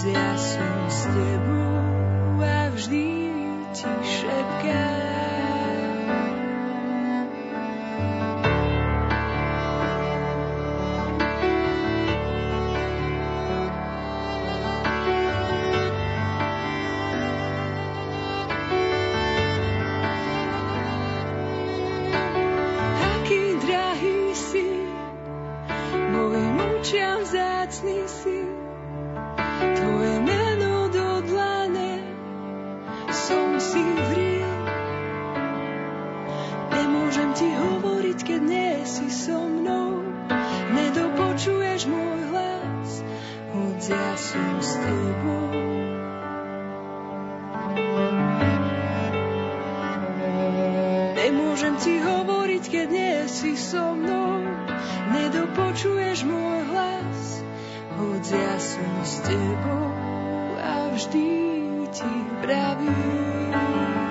S5: hoď ja som s tebou a vždy ti Nemôžem ti hovoriť, keď nie si so mnou. Nedopočuješ môj hlas, hoď ja som s tebou a vždy ti vravím.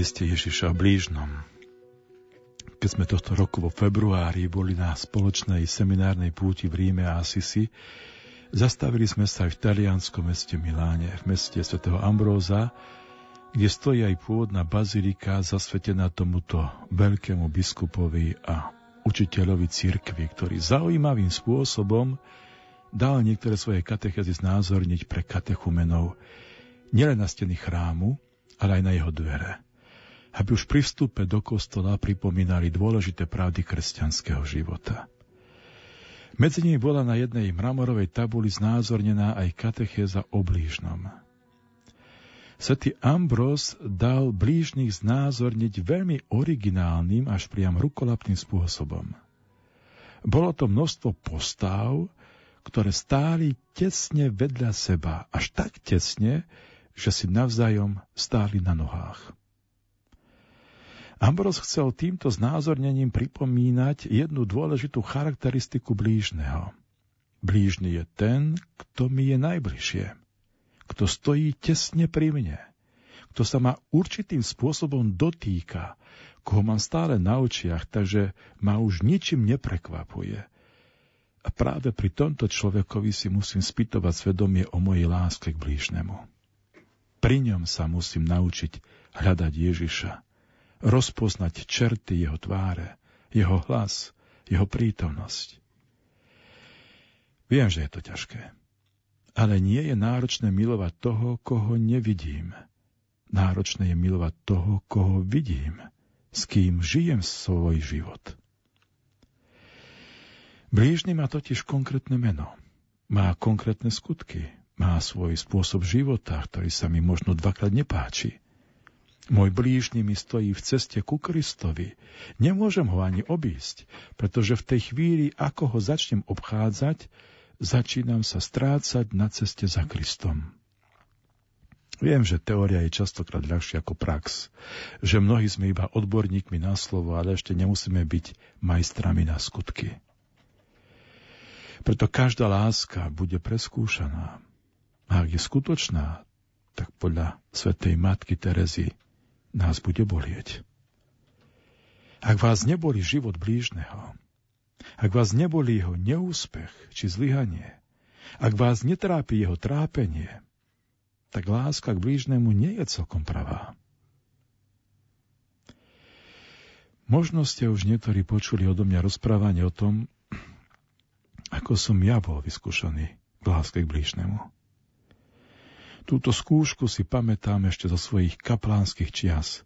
S2: Nájsť Ježiša blížnom. Keď sme tohto roku vo februári boli na spoločnej seminárnej púti v Ríme a Asisi, zastavili sme sa aj v talianskom meste Miláne, v meste svätého Ambróza, kde stojí aj pôvodná bazilika zasvetená tomuto veľkému biskupovi a učiteľovi cirkvi, ktorý zaujímavým spôsobom dal niektoré svoje katechezy znázorniť pre katechumenov nielen na steny chrámu, ale aj na jeho dvere. Aby už pri vstupe do kostola pripomínali dôležité pravdy kresťanského života. Medzi nimi bola na jednej mramorovej tabuli znázornená aj katechéza o blížnom. Svetý Ambrós dal blížnych znázorniť veľmi originálnym až priam rukolapným spôsobom. Bolo to množstvo postáv, ktoré stáli tesne vedľa seba, až tak tesne, že si navzájom stáli na nohách. Ambros chcel týmto znázornením pripomínať jednu dôležitú charakteristiku blížneho. Blížny je ten, kto mi je najbližšie, kto stojí tesne pri mne, kto sa ma určitým spôsobom dotýka, koho mám stále na očiach, takže ma už ničím neprekvapuje. A práve pri tomto človekovi si musím spýtovať svedomie o mojej láske k blížnemu. Pri ňom sa musím naučiť hľadať Ježiša, rozpoznať čerty jeho tváre, jeho hlas, jeho prítomnosť. Viem, že je to ťažké, ale nie je náročné milovať toho, koho nevidím. Náročné je milovať toho, koho vidím, s kým žijem svoj život. Blížny má totiž konkrétne meno, má konkrétne skutky, má svoj spôsob života, ktorý sa mi možno dvakrát nepáči. Môj blížny mi stojí v ceste ku Kristovi. Nemôžem ho ani obísť, pretože v tej chvíli, ako ho začnem obchádzať, začínam sa strácať na ceste za Kristom. Viem, že teória je častokrát ľahšia ako prax, že mnohí sme iba odborníkmi na slovo, ale ešte nemusíme byť majstrami na skutky. Preto každá láska bude preskúšaná. A ak je skutočná, tak podľa svätej Matky Terezy nás bude bolieť. Ak vás neboli život blížneho, ak vás neboli jeho neúspech či zlyhanie, ak vás netrápi jeho trápenie, tak láska k blížnemu nie je celkom pravá. Možno ste už niektorí počuli odo mňa rozprávanie o tom, ako som ja bol vyskúšaný k láske k blížnemu. Túto skúšku si pamätám ešte zo svojich kaplánskych čias,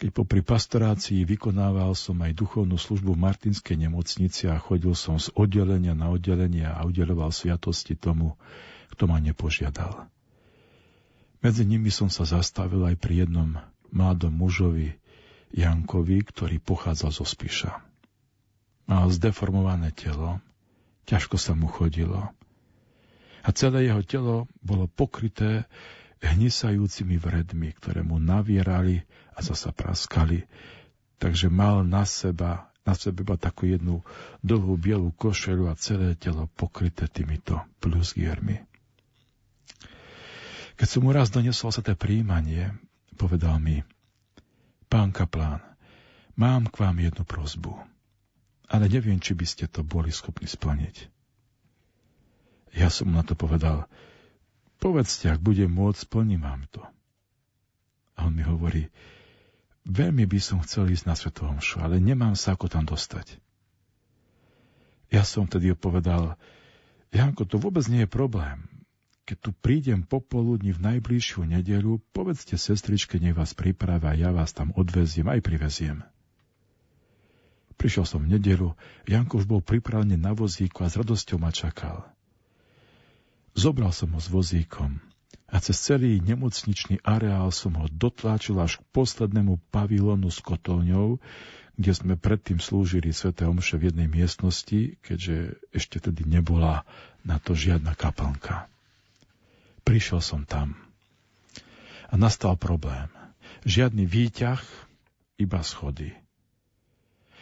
S2: keď popri pastorácii vykonával som aj duchovnú službu v Martinskej nemocnici a chodil som z oddelenia na oddelenie a udeloval sviatosti tomu, kto ma nepožiadal. Medzi nimi som sa zastavil aj pri jednom mladom mužovi, Jankovi, ktorý pochádzal zo Spiša. Mal zdeformované telo, ťažko sa mu chodilo. A celé jeho telo bolo pokryté hnisajúcimi vredmi, ktoré mu navierali a zasa praskali. Takže mal na seba na sebe iba takú jednu dlhú bielú košelu a celé telo pokryté týmito plusgiermi. Keď som mu raz donesol sa to príjmanie, povedal mi, pán kaplán, mám k vám jednu prozbu, ale neviem, či by ste to boli schopní splniť. Ja som mu na to povedal, povedzte, ak budem môcť, splním vám to. A on mi hovorí, veľmi by som chcel ísť na Svetovú Omšu, ale nemám sa ako tam dostať. Ja som vtedy povedal, Janko, to vôbec nie je problém keď tu prídem popoludní v najbližšiu nedelu, povedzte sestričke, nech vás pripravia, ja vás tam odveziem, aj priveziem. Prišiel som v nedelu, Janko už bol pripravený na vozíku a s radosťou ma čakal. Zobral som ho s vozíkom a cez celý nemocničný areál som ho dotláčil až k poslednému pavilonu s kotolňou, kde sme predtým slúžili Sv. Omše v jednej miestnosti, keďže ešte tedy nebola na to žiadna kaplnka. Prišiel som tam. A nastal problém. Žiadny výťah, iba schody.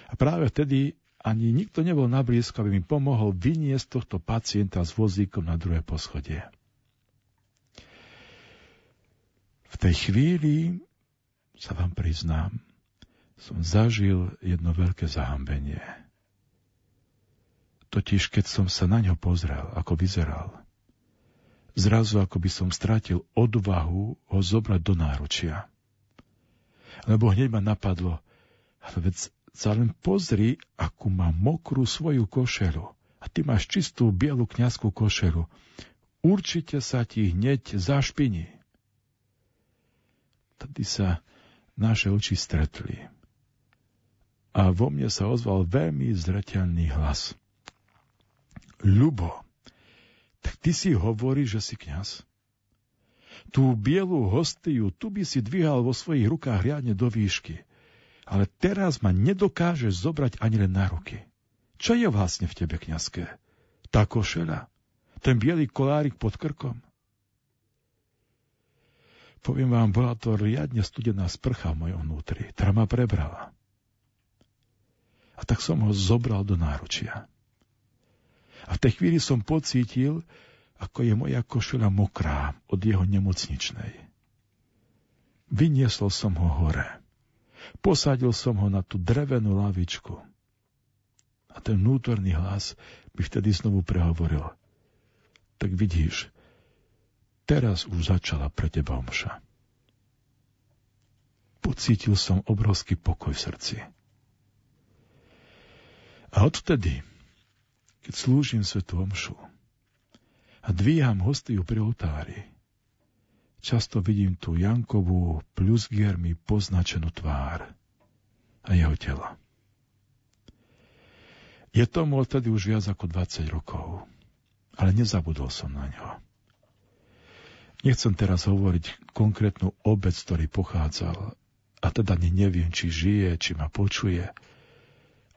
S2: A práve vtedy ani nikto nebol na blízko, aby mi pomohol vyniesť tohto pacienta s vozíkom na druhé poschodie. V tej chvíli, sa vám priznám, som zažil jedno veľké zahambenie. Totiž, keď som sa na ňo pozrel, ako vyzeral – Zrazu ako by som stratil odvahu ho zobrať do náručia. Lebo hneď ma napadlo, ale veď sa len pozri, akú má mokrú svoju košelu. A ty máš čistú bielu kniazskú košelu. Určite sa ti hneď zašpiní. Tady sa naše oči stretli. A vo mne sa ozval veľmi zreteľný hlas. Ľubo, tak ty si hovorí, že si kňaz. Tú bielú hostiu, tu by si dvíhal vo svojich rukách riadne do výšky. Ale teraz ma nedokážeš zobrať ani len na ruky. Čo je vlastne v tebe, kňazské? Tá košela? Ten biely kolárik pod krkom? Poviem vám, bola to riadne studená sprcha v mojom vnútri, ktorá ma prebrala. A tak som ho zobral do náručia. A v tej chvíli som pocítil, ako je moja košela mokrá od jeho nemocničnej. Vyniesol som ho hore. Posadil som ho na tú drevenú lavičku. A ten vnútorný hlas by vtedy znovu prehovoril. Tak vidíš, teraz už začala pre teba omša. Pocítil som obrovský pokoj v srdci. A odtedy keď slúžim svetu omšu a dvíham hostiu pri oltári, často vidím tú Jankovú plusgiermi poznačenú tvár a jeho tela. Je tomu odtedy už viac ako 20 rokov, ale nezabudol som na ňo.
S6: Nechcem teraz hovoriť konkrétnu obec, ktorý pochádzal, a teda neviem, či žije, či ma počuje,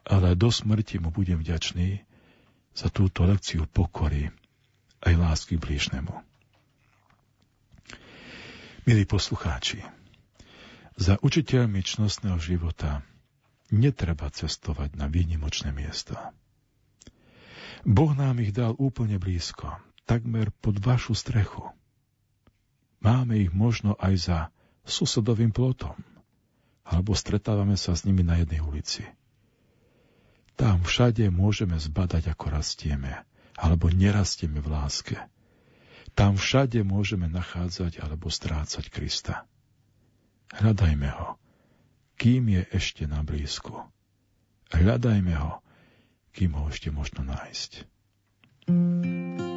S6: ale do smrti mu budem vďačný za túto lekciu pokory aj lásky blížnemu. Milí poslucháči, za učiteľmi čnostného života netreba cestovať na výnimočné miesta. Boh nám ich dal úplne blízko, takmer pod vašu strechu. Máme ich možno aj za susedovým plotom, alebo stretávame sa s nimi na jednej ulici. Tam všade môžeme zbadať, ako rastieme, alebo nerastieme v láske. Tam všade môžeme nachádzať alebo strácať Krista. Hľadajme ho, kým je ešte na blízku. Hľadajme ho, kým ho ešte možno nájsť. thank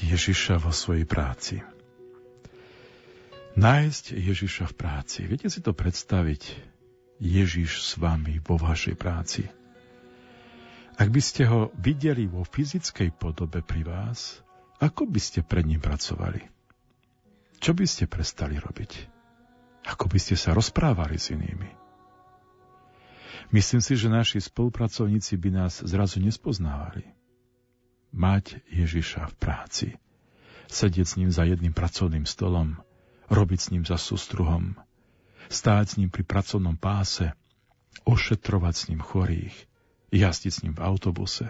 S2: Mať Ježiša vo svojej práci. Nájsť Ježiša v práci. Viete si to predstaviť? Ježiš s vami vo vašej práci. Ak by ste ho videli vo fyzickej podobe pri vás, ako by ste pred ním pracovali? Čo by ste prestali robiť? Ako by ste sa rozprávali s inými? Myslím si, že naši spolupracovníci by nás zrazu nespoznávali. Mať Ježiša v práci, sedieť s ním za jedným pracovným stolom, robiť s ním za sústruhom, stáť s ním pri pracovnom páse, ošetrovať s ním chorých, jazdiť s ním v autobuse,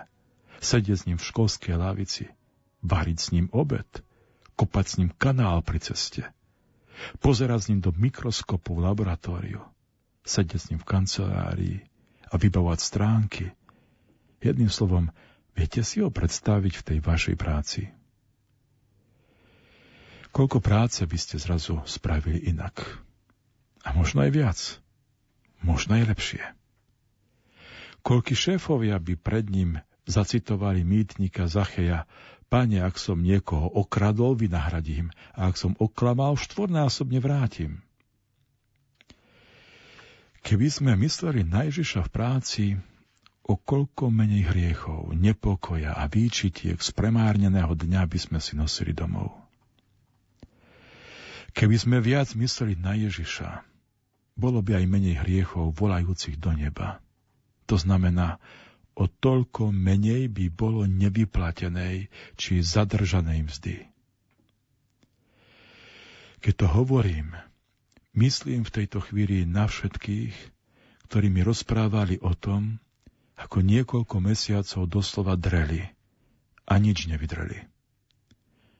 S2: sedieť s ním v školskej lavici, variť s ním obed, kopať s ním kanál pri ceste, pozerať s ním do mikroskopu v laboratóriu, sedieť s ním v kancelárii a vybavovať stránky. Jedným slovom, viete si ho predstaviť v tej vašej práci? Koľko práce by ste zrazu spravili inak? A možno aj viac. Možno aj lepšie. Koľky šéfovia by pred ním zacitovali mýtnika Zacheja Pane, ak som niekoho okradol, vynahradím, a ak som oklamal, štvornásobne vrátim. Keby sme mysleli na Ježiša v práci, o koľko menej hriechov, nepokoja a výčitiek z premárneného dňa by sme si nosili domov. Keby sme viac mysleli na Ježiša, bolo by aj menej hriechov volajúcich do neba. To znamená, o toľko menej by bolo nevyplatenej či zadržanej mzdy. Keď to hovorím, myslím v tejto chvíli na všetkých, ktorí mi rozprávali o tom, ako niekoľko mesiacov doslova dreli a nič nevydreli.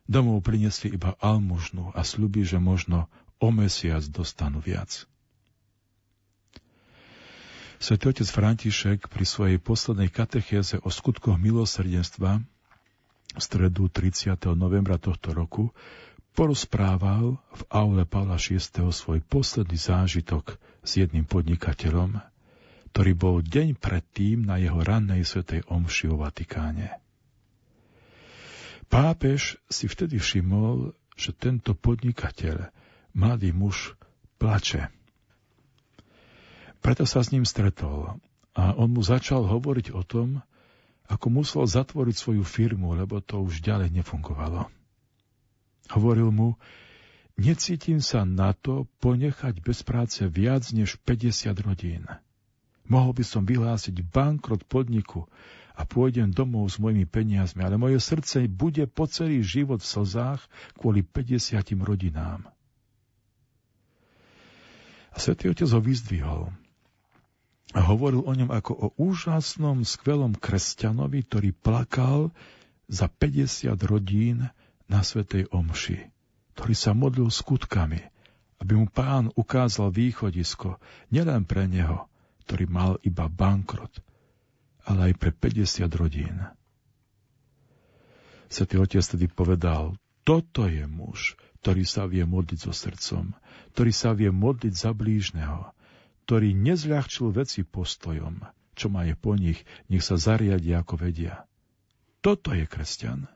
S2: Domov priniesli iba almužnu a sľubí, že možno o mesiac dostanú viac. Svetý otec František pri svojej poslednej katechéze o skutkoch milosrdenstva v stredu 30. novembra tohto roku porozprával v aule Pavla VI. svoj posledný zážitok s jedným podnikateľom, ktorý bol deň predtým na jeho rannej svetej omši vo Vatikáne. Pápež si vtedy všimol, že tento podnikateľ, mladý muž, plače. Preto sa s ním stretol a on mu začal hovoriť o tom, ako musel zatvoriť svoju firmu, lebo to už ďalej nefungovalo. Hovoril mu, necítim sa na to ponechať bez práce viac než 50 rodín. Mohol by som vyhlásiť bankrot podniku a pôjdem domov s mojimi peniazmi, ale moje srdce bude po celý život v slzách kvôli 50 rodinám. A svätý Otec ho vyzdvihol a hovoril o ňom ako o úžasnom, skvelom kresťanovi, ktorý plakal za 50 rodín na Svetej Omši, ktorý sa modlil skutkami, aby mu pán ukázal východisko nielen pre neho, ktorý mal iba bankrot, ale aj pre 50 rodín. Svetý otec tedy povedal, toto je muž, ktorý sa vie modliť so srdcom, ktorý sa vie modliť za blížneho, ktorý nezľahčil veci postojom, čo má je po nich, nech sa zariadia ako vedia. Toto je kresťan.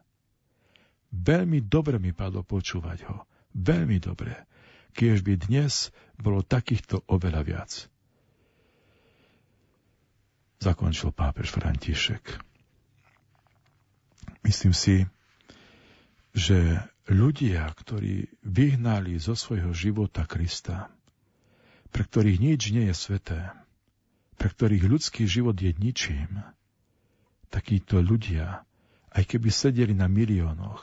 S2: Veľmi dobre mi padlo počúvať ho. Veľmi dobre. Kiež by dnes bolo takýchto oveľa viac zakončil pápež František. Myslím si, že ľudia, ktorí vyhnali zo svojho života Krista, pre ktorých nič nie je sveté, pre ktorých ľudský život je ničím, takíto ľudia, aj keby sedeli na miliónoch,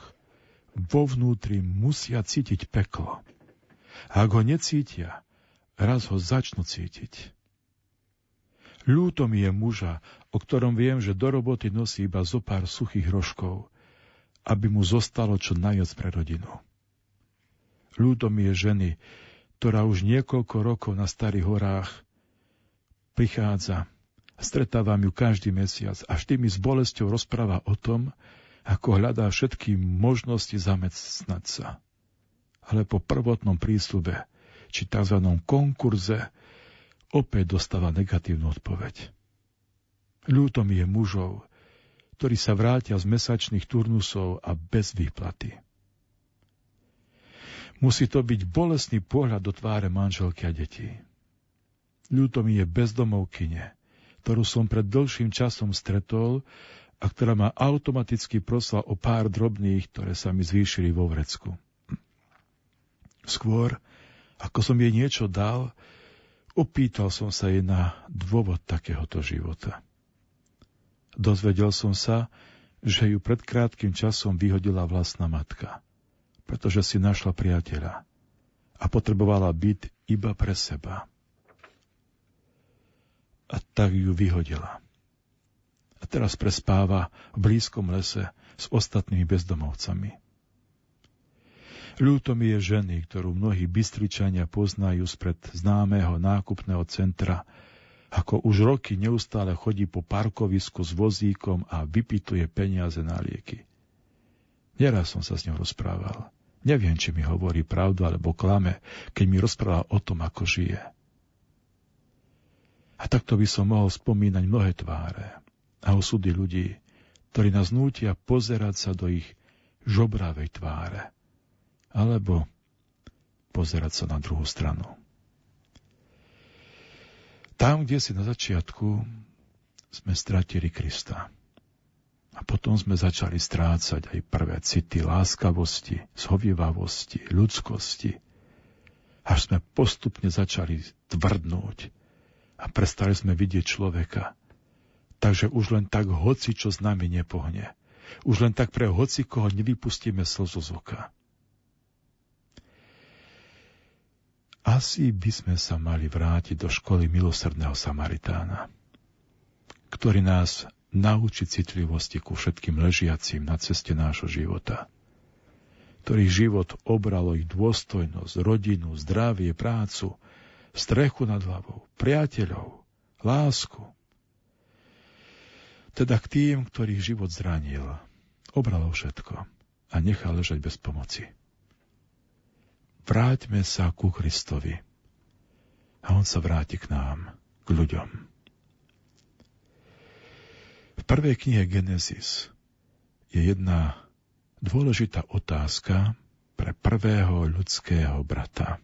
S2: vo vnútri musia cítiť peklo. A ak ho necítia, raz ho začnú cítiť. Ľúto mi je muža, o ktorom viem, že do roboty nosí iba zo pár suchých rožkov, aby mu zostalo čo najviac pre rodinu. Ľúto mi je ženy, ktorá už niekoľko rokov na Starých horách prichádza. Stretávam ju každý mesiac a vždy mi s bolesťou rozpráva o tom, ako hľadá všetky možnosti zamestnať sa. Ale po prvotnom prísľube, či tzv. konkurze, opäť dostáva negatívnu odpoveď. Ľúto mi je mužov, ktorí sa vrátia z mesačných turnusov a bez výplaty. Musí to byť bolestný pohľad do tváre manželky a detí. Ľúto je bezdomovkyne, ktorú som pred dlhším časom stretol a ktorá ma automaticky prosla o pár drobných, ktoré sa mi zvýšili vo vrecku. Skôr, ako som jej niečo dal, opýtal som sa jej na dôvod takéhoto života. Dozvedel som sa, že ju pred krátkým časom vyhodila vlastná matka – pretože si našla priateľa a potrebovala byt iba pre seba. A tak ju vyhodila. A teraz prespáva v blízkom lese s ostatnými bezdomovcami. Ľúto mi je ženy, ktorú mnohí bystričania poznajú spred známeho nákupného centra, ako už roky neustále chodí po parkovisku s vozíkom a vypituje peniaze na lieky. Neraz som sa s ňou rozprával. Neviem, či mi hovorí pravdu alebo klame, keď mi rozpráva o tom, ako žije. A takto by som mohol spomínať mnohé tváre a osudy ľudí, ktorí nás nútia pozerať sa do ich žobravej tváre, alebo pozerať sa na druhú stranu. Tam, kde si na začiatku sme stratili Krista. A potom sme začali strácať aj prvé city láskavosti, zhovievavosti, ľudskosti. Až sme postupne začali tvrdnúť a prestali sme vidieť človeka. Takže už len tak hoci, čo s nami nepohne. Už len tak pre hoci, koho nevypustíme slzu z oka. Asi by sme sa mali vrátiť do školy milosrdného Samaritána, ktorý nás naučiť citlivosti ku všetkým ležiacim na ceste nášho života, ktorých život obralo ich dôstojnosť, rodinu, zdravie, prácu, strechu nad hlavou, priateľov, lásku. Teda k tým, ktorých život zranil, obralo všetko a nechal ležať bez pomoci. Vráťme sa ku Kristovi a On sa vráti k nám, k ľuďom. V prvej knihe Genesis je jedna dôležitá otázka pre prvého ľudského brata.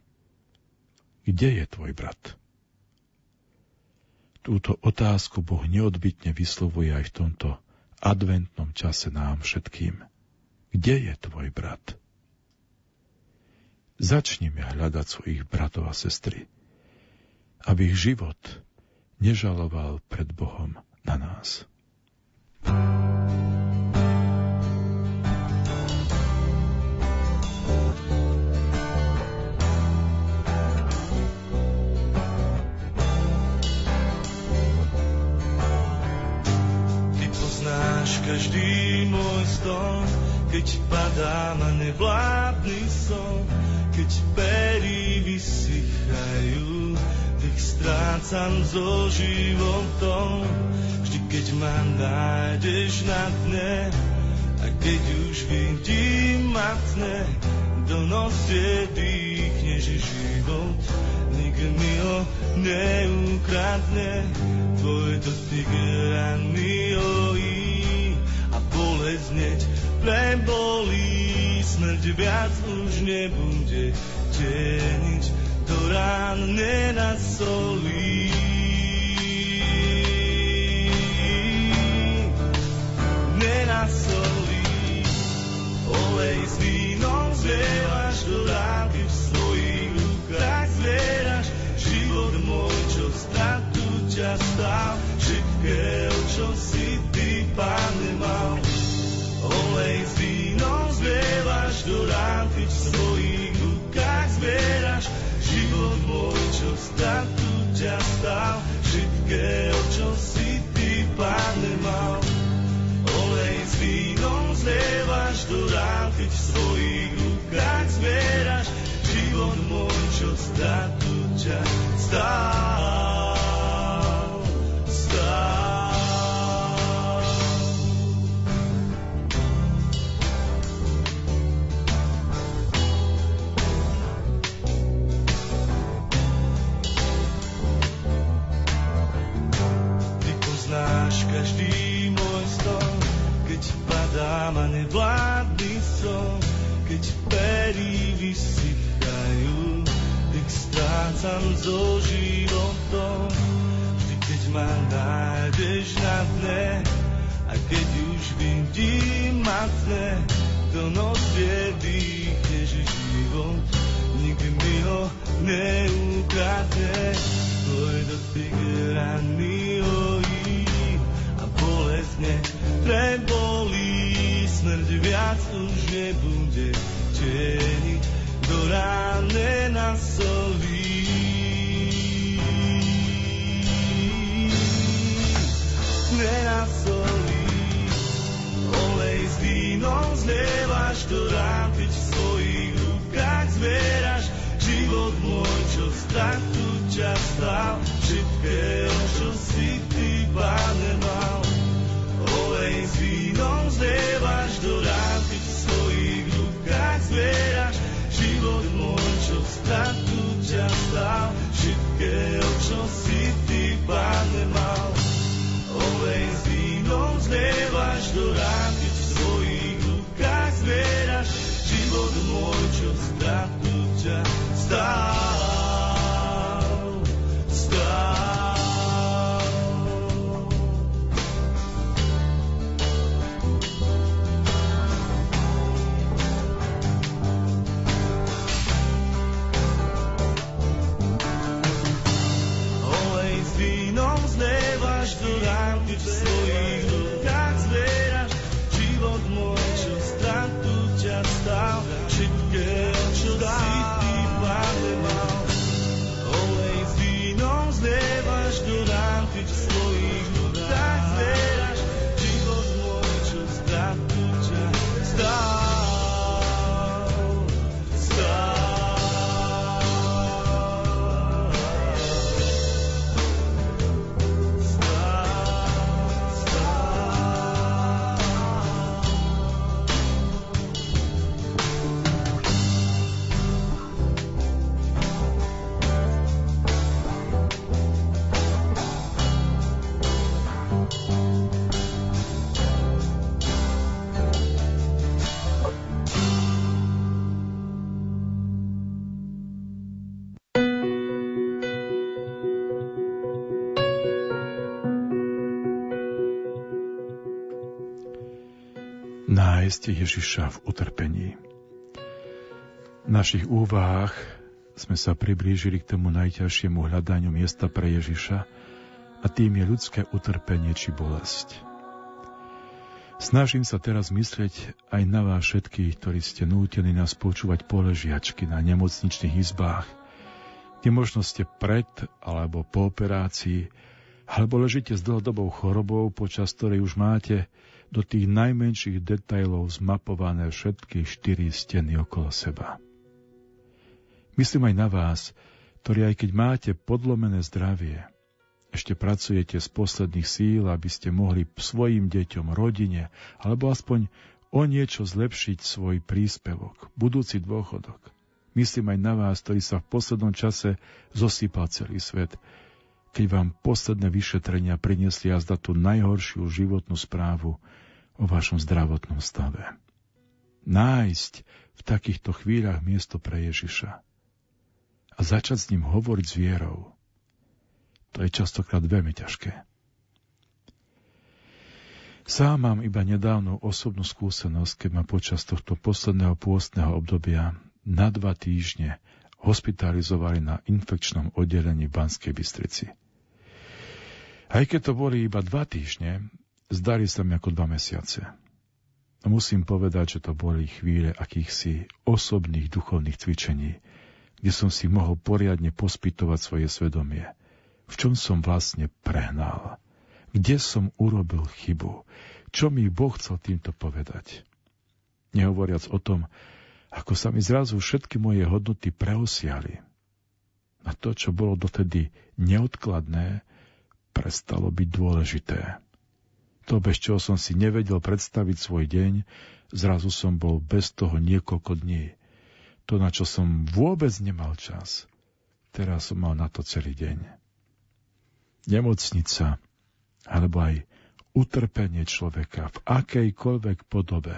S2: Kde je tvoj brat? Túto otázku Boh neodbitne vyslovuje aj v tomto adventnom čase nám všetkým. Kde je tvoj brat? Začnime hľadať svojich bratov a sestry, aby ich život nežaloval pred Bohom na nás.
S7: každý môj ston, keď padá na nevládny son, keď pery vysychajú, tak strácam so životom keď ma nájdeš na dne a keď už vidím matne, do nosie dýchneš život, nik mi ho neukradne. Tvoj dotyk ranný ojí a bolesť hneď prebolí. Smrť viac už nebude teniť, do rán nenasolí. nenasolí. Olej s vínom zvievaš do rády v svojich rukách zvieraš. Život môj, čo stratu ťa stál, všetkého, čo si ty, pán, nemal. Olej s vínom čo stratu ťa stál, všetkého, čo si ty, pán, nemal vínom zlievaš do rán, keď v svojich rukách zvieraš život môj, čo stratu ťa stál. Strácam so životom. Vždy, keď ma nájdeš na dne, a keď už vidím matne, do noc dýchneš život, nikdy mi ho neukradne. Tvoj dotyk ranný hojí a bolestne prebolí, smrť viac už nebude teniť, do ráne na solí. Nenasolí, olej s vínom zlievaš do rán, keď v svojich rukách zvieraš život môj, čo stratu ťa stal, všetkého, čo si ty, Pane, mal. Olej s vínom zlievaš do rán, keď v svojich rukách zvieraš stratu ťa stal, všetkého, čo si ty, Pane, mal. Olej s vínom zlievaš do rán, keď v svojich rukách zvieraš život môj, čo stratu ťa stal.
S2: Nájsť Ježiša v utrpení. V našich úvahách sme sa priblížili k tomu najťažšiemu hľadaniu miesta pre Ježiša a tým je ľudské utrpenie či bolesť. Snažím sa teraz myslieť aj na vás všetkých, ktorí ste nútení nás počúvať poležiačky na nemocničných izbách, kde možno ste pred alebo po operácii, alebo ležíte s dlhodobou chorobou, počas ktorej už máte do tých najmenších detajlov zmapované všetky štyri steny okolo seba. Myslím aj na vás, ktorí aj keď máte podlomené zdravie, ešte pracujete z posledných síl, aby ste mohli svojim deťom, rodine, alebo aspoň o niečo zlepšiť svoj príspevok, budúci dôchodok. Myslím aj na vás, ktorý sa v poslednom čase zosýpal celý svet, keď vám posledné vyšetrenia priniesli azda tú najhoršiu životnú správu o vašom zdravotnom stave. Nájsť v takýchto chvíľach miesto pre Ježiša a začať s ním hovoriť s vierou, to je častokrát veľmi ťažké. Sám mám iba nedávnu osobnú skúsenosť, keď ma počas tohto posledného pôstneho obdobia na dva týždne hospitalizovali na infekčnom oddelení v Banskej Bystrici. Aj keď to boli iba dva týždne, zdali sa mi ako dva mesiace. Musím povedať, že to boli chvíle akýchsi osobných duchovných cvičení, kde som si mohol poriadne pospytovať svoje svedomie. V čom som vlastne prehnal? Kde som urobil chybu? Čo mi Boh chcel týmto povedať? Nehovoriac o tom, ako sa mi zrazu všetky moje hodnoty preosiali. A to, čo bolo dotedy neodkladné, prestalo byť dôležité. To, bez čoho som si nevedel predstaviť svoj deň, zrazu som bol bez toho niekoľko dní. To, na čo som vôbec nemal čas, teraz som mal na to celý deň. Nemocnica, alebo aj utrpenie človeka v akejkoľvek podobe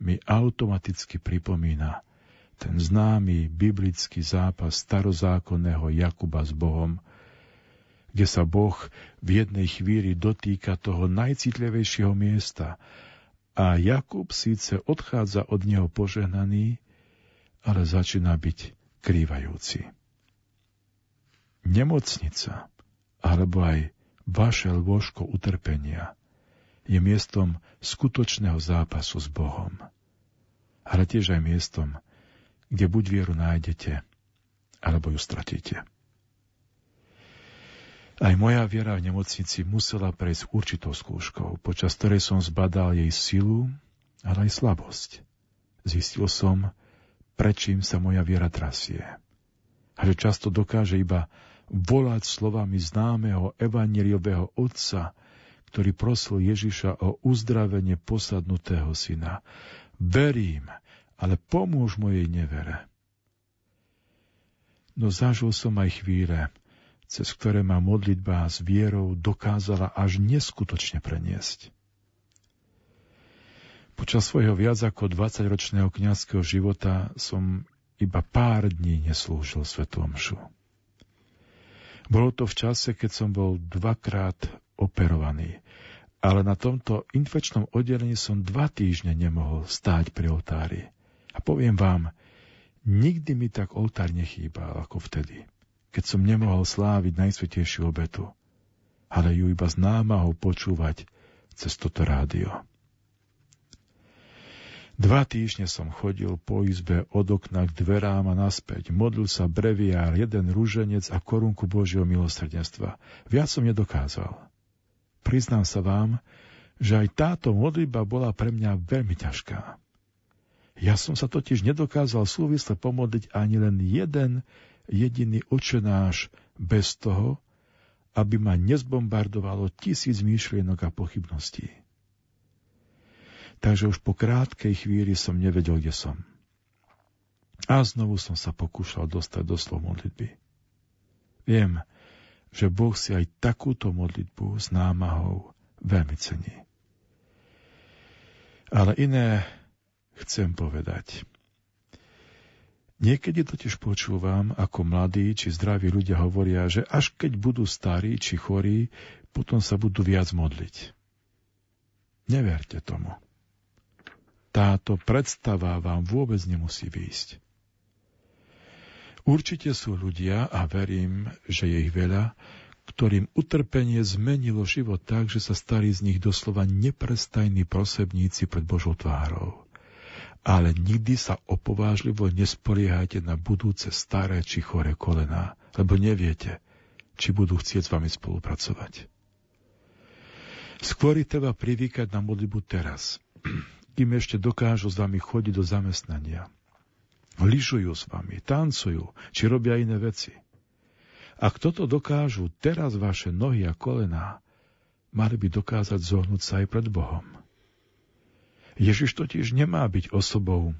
S2: mi automaticky pripomína ten známy biblický zápas starozákonného Jakuba s Bohom, kde sa Boh v jednej chvíli dotýka toho najcitlivejšieho miesta a Jakub síce odchádza od neho požehnaný, ale začína byť krývajúci. Nemocnica alebo aj vaše lôžko utrpenia je miestom skutočného zápasu s Bohom, ale tiež aj miestom, kde buď vieru nájdete, alebo ju stratíte. Aj moja viera v nemocnici musela prejsť určitou skúškou, počas ktorej som zbadal jej silu, ale aj slabosť. Zistil som, prečím sa moja viera trasie. A že často dokáže iba volať slovami známeho evaneliového otca, ktorý prosil Ježiša o uzdravenie posadnutého syna. Verím, ale pomôž mojej nevere. No zažil som aj chvíle, cez ktoré ma modlitba s vierou dokázala až neskutočne preniesť. Počas svojho viac ako 20-ročného kniazského života som iba pár dní neslúžil Svetu Omšu. Bolo to v čase, keď som bol dvakrát operovaný, ale na tomto infekčnom oddelení som dva týždne nemohol stáť pri oltári. A poviem vám, nikdy mi tak oltár nechýbal ako vtedy keď som nemohol sláviť najsvetejšiu obetu, ale ju iba s námahou počúvať cez toto rádio. Dva týždne som chodil po izbe od okna k dverám a naspäť. Modlil sa breviár, jeden rúženec a korunku Božieho milosrdenstva. Viac som nedokázal. Priznám sa vám, že aj táto modlitba bola pre mňa veľmi ťažká. Ja som sa totiž nedokázal súvisle pomodliť ani len jeden jediný očenáš bez toho, aby ma nezbombardovalo tisíc myšlienok a pochybností. Takže už po krátkej chvíli som nevedel, kde som. A znovu som sa pokúšal dostať do slov modlitby. Viem, že Boh si aj takúto modlitbu s námahou veľmi cení. Ale iné chcem povedať. Niekedy totiž počúvam, ako mladí či zdraví ľudia hovoria, že až keď budú starí či chorí, potom sa budú viac modliť. Neverte tomu. Táto predstava vám vôbec nemusí výjsť. Určite sú ľudia, a verím, že je ich veľa, ktorým utrpenie zmenilo život tak, že sa stali z nich doslova neprestajní prosebníci pred Božou tvárou ale nikdy sa opovážlivo nespoliehajte na budúce staré či chore kolená, lebo neviete, či budú chcieť s vami spolupracovať. Skôr treba privýkať na modlibu teraz, kým ešte dokážu s vami chodiť do zamestnania. Lyžujú s vami, tancujú, či robia iné veci. Ak toto dokážu teraz vaše nohy a kolená, mali by dokázať zohnúť sa aj pred Bohom. Ježiš totiž nemá byť osobou,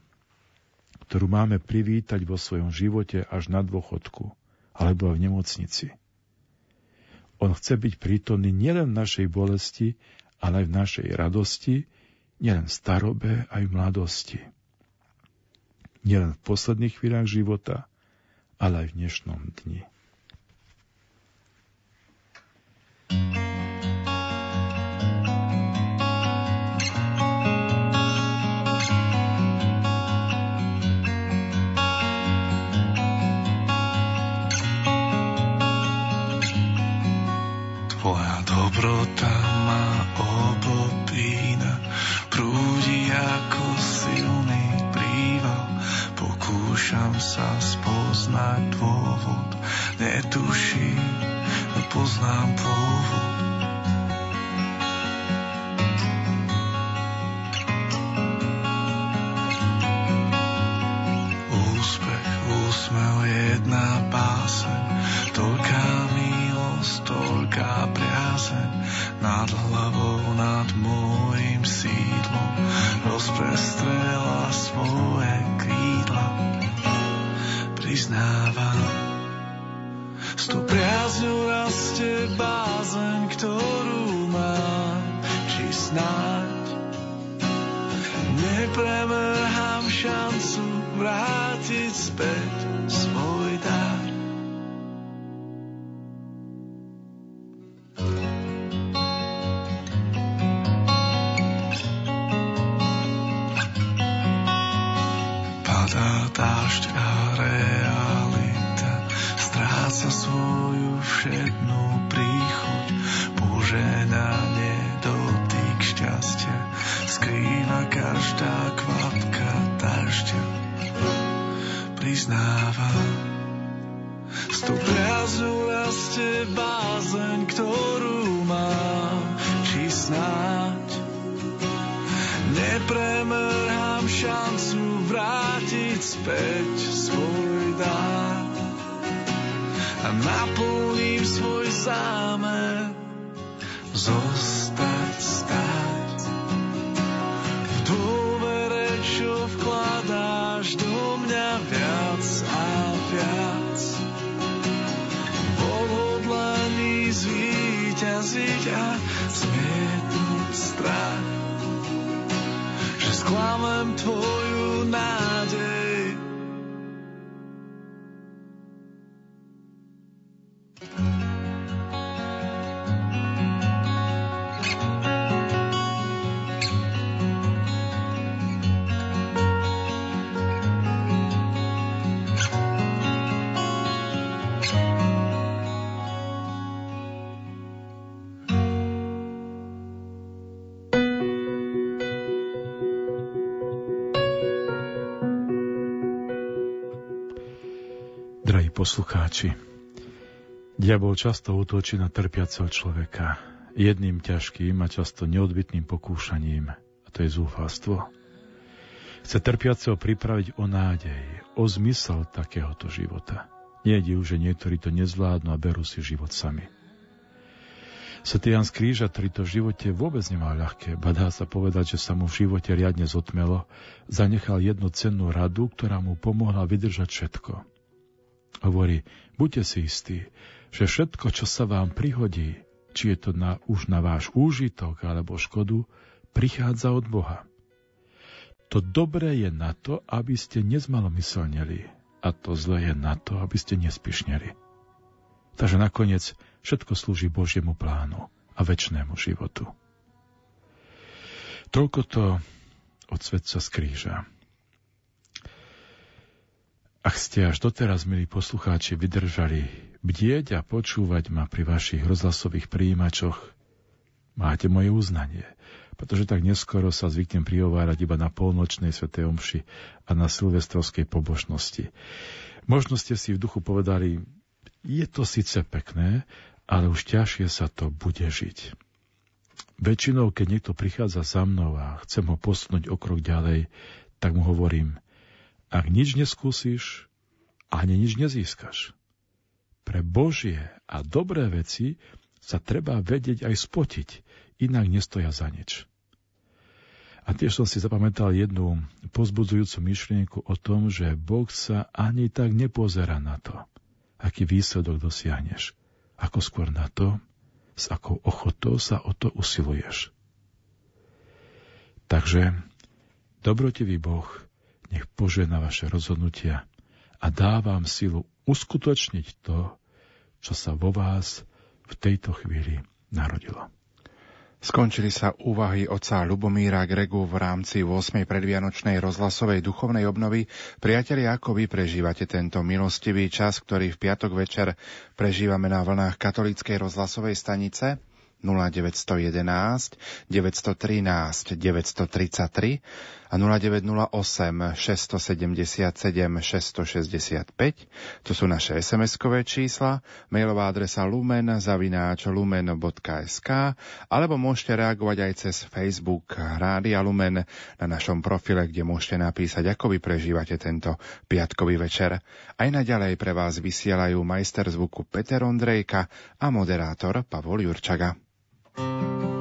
S2: ktorú máme privítať vo svojom živote až na dôchodku alebo v nemocnici. On chce byť prítomný nielen v našej bolesti, ale aj v našej radosti, nielen v starobe, aj v mladosti. Nielen v posledných chvíľach života, ale aj v dnešnom dni.
S3: Spoznať dôvod, netuším, nepoznám pôvod. Úspech, úsmev, jedna báseň, toľká milosť, toľká priazeň, nad hlavou, nad môjim sídlom, rozprestrela Priznávam, s tou priazňou rastie bázeň, ktorú mám, či snáď. Nepremrhám šancu vrátiť späť z tú priazu rastie bázeň, ktorú mám, či snáď nepremrhám šancu vrátiť späť svoj dár a naplním svoj zámer zostať sklamem tvoju
S2: poslucháči, diabol často útočí na trpiaceho človeka jedným ťažkým a často neodbitným pokúšaním, a to je zúfalstvo. Chce trpiaceho pripraviť o nádej, o zmysel takéhoto života. Nie je div, že niektorí to nezvládnu a berú si život sami. Svetý Jan z Kríža, ktorý to v živote vôbec nemal ľahké, badá sa povedať, že sa mu v živote riadne zotmelo, zanechal jednu cennú radu, ktorá mu pomohla vydržať všetko. Hovorí, buďte si istí, že všetko, čo sa vám prihodí, či je to na, už na váš úžitok alebo škodu, prichádza od Boha. To dobré je na to, aby ste nezmalomyselneli a to zlé je na to, aby ste nespišneli. Takže nakoniec všetko slúži Božiemu plánu a väčšnému životu. Toľko to od svetca z kríža. Ak ste až doteraz, milí poslucháči, vydržali bdieť a počúvať ma pri vašich rozhlasových príjimačoch, máte moje uznanie, pretože tak neskoro sa zvyknem prihovárať iba na polnočnej svetej omši a na silvestrovskej pobožnosti. Možno ste si v duchu povedali, je to síce pekné, ale už ťažšie sa to bude žiť. Väčšinou, keď niekto prichádza za mnou a chcem ho posunúť o krok ďalej, tak mu hovorím – ak nič neskúsiš, ani nič nezískaš. Pre Božie a dobré veci sa treba vedieť aj spotiť, inak nestoja za nič. A tiež som si zapamätal jednu pozbudzujúcu myšlienku o tom, že Boh sa ani tak nepozera na to, aký výsledok dosiahneš, ako skôr na to, s akou ochotou sa o to usiluješ. Takže dobrotivý Boh nech požena vaše rozhodnutia a dá vám silu uskutočniť to, čo sa vo vás v tejto chvíli narodilo.
S1: Skončili sa úvahy oca Lubomíra Gregu v rámci 8. predvianočnej rozhlasovej duchovnej obnovy. Priatelia, ako vy prežívate tento milostivý čas, ktorý v piatok večer prežívame na vlnách katolíckej rozhlasovej stanice? 0911 913 933 a 0908 677 665. To sú naše SMS-kové čísla, mailová adresa lumen zavináč lumen.sk alebo môžete reagovať aj cez Facebook Rádia Lumen na našom profile, kde môžete napísať, ako vy prežívate tento piatkový večer. Aj naďalej pre vás vysielajú majster zvuku Peter Ondrejka a moderátor Pavol Jurčaga.
S4: Vstúp do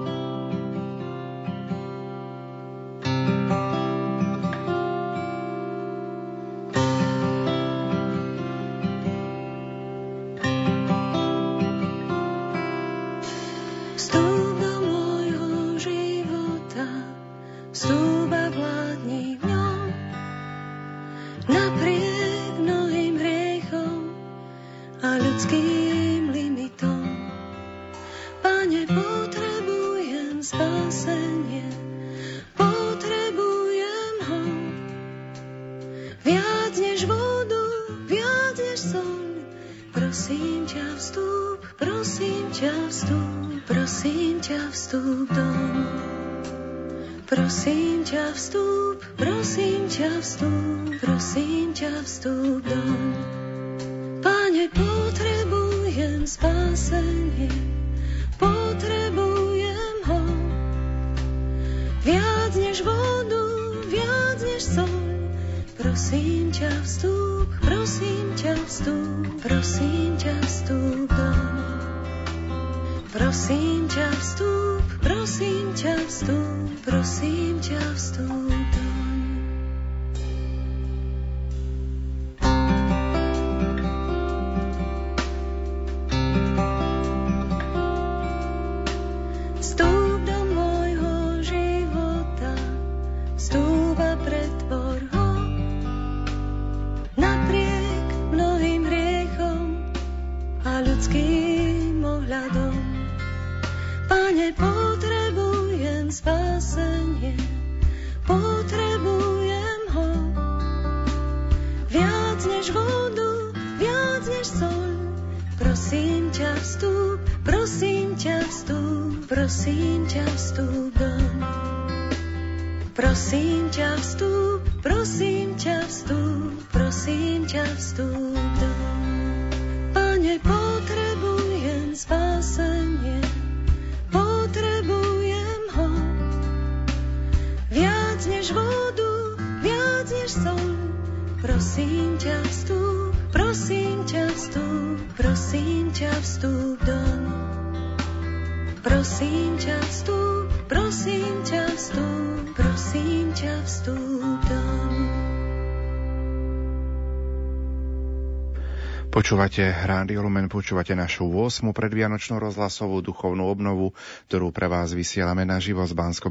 S1: Počúvate Rádio Lumen, počúvate našu 8. predvianočnú rozhlasovú duchovnú obnovu, ktorú pre vás vysielame na živo z bansko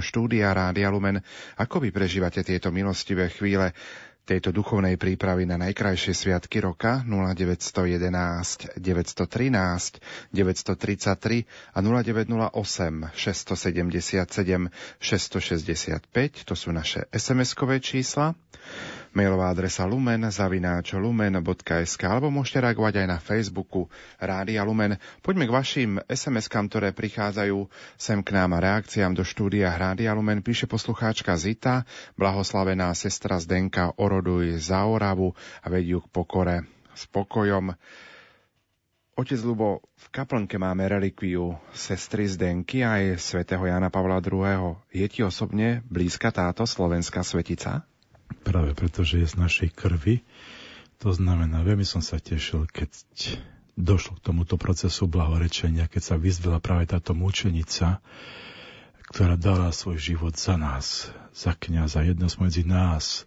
S1: štúdia Rádia Lumen. Ako vy prežívate tieto milostivé chvíle tejto duchovnej prípravy na najkrajšie sviatky roka 0911 913 933 a 0908 677 665, to sú naše SMS-kové čísla. Mailová adresa lumen zavináč lumen.sk alebo môžete reagovať aj na Facebooku Rádia Lumen. Poďme k vašim SMS-kám, ktoré prichádzajú sem k nám a reakciám do štúdia Rádia Lumen. Píše poslucháčka Zita, blahoslavená sestra Zdenka oroduj za Oravu a vedú k pokore s pokojom. Otec Lubo, v kaplnke máme relikviu sestry Zdenky aj svätého Jana Pavla II. Je ti osobne blízka táto slovenská svetica?
S2: Práve preto, že je z našej krvi. To znamená, veľmi som sa tešil, keď došlo k tomuto procesu blahorečenia, keď sa vyzdvila práve táto mučenica, ktorá dala svoj život za nás, za kniaza, jedno medzi nás.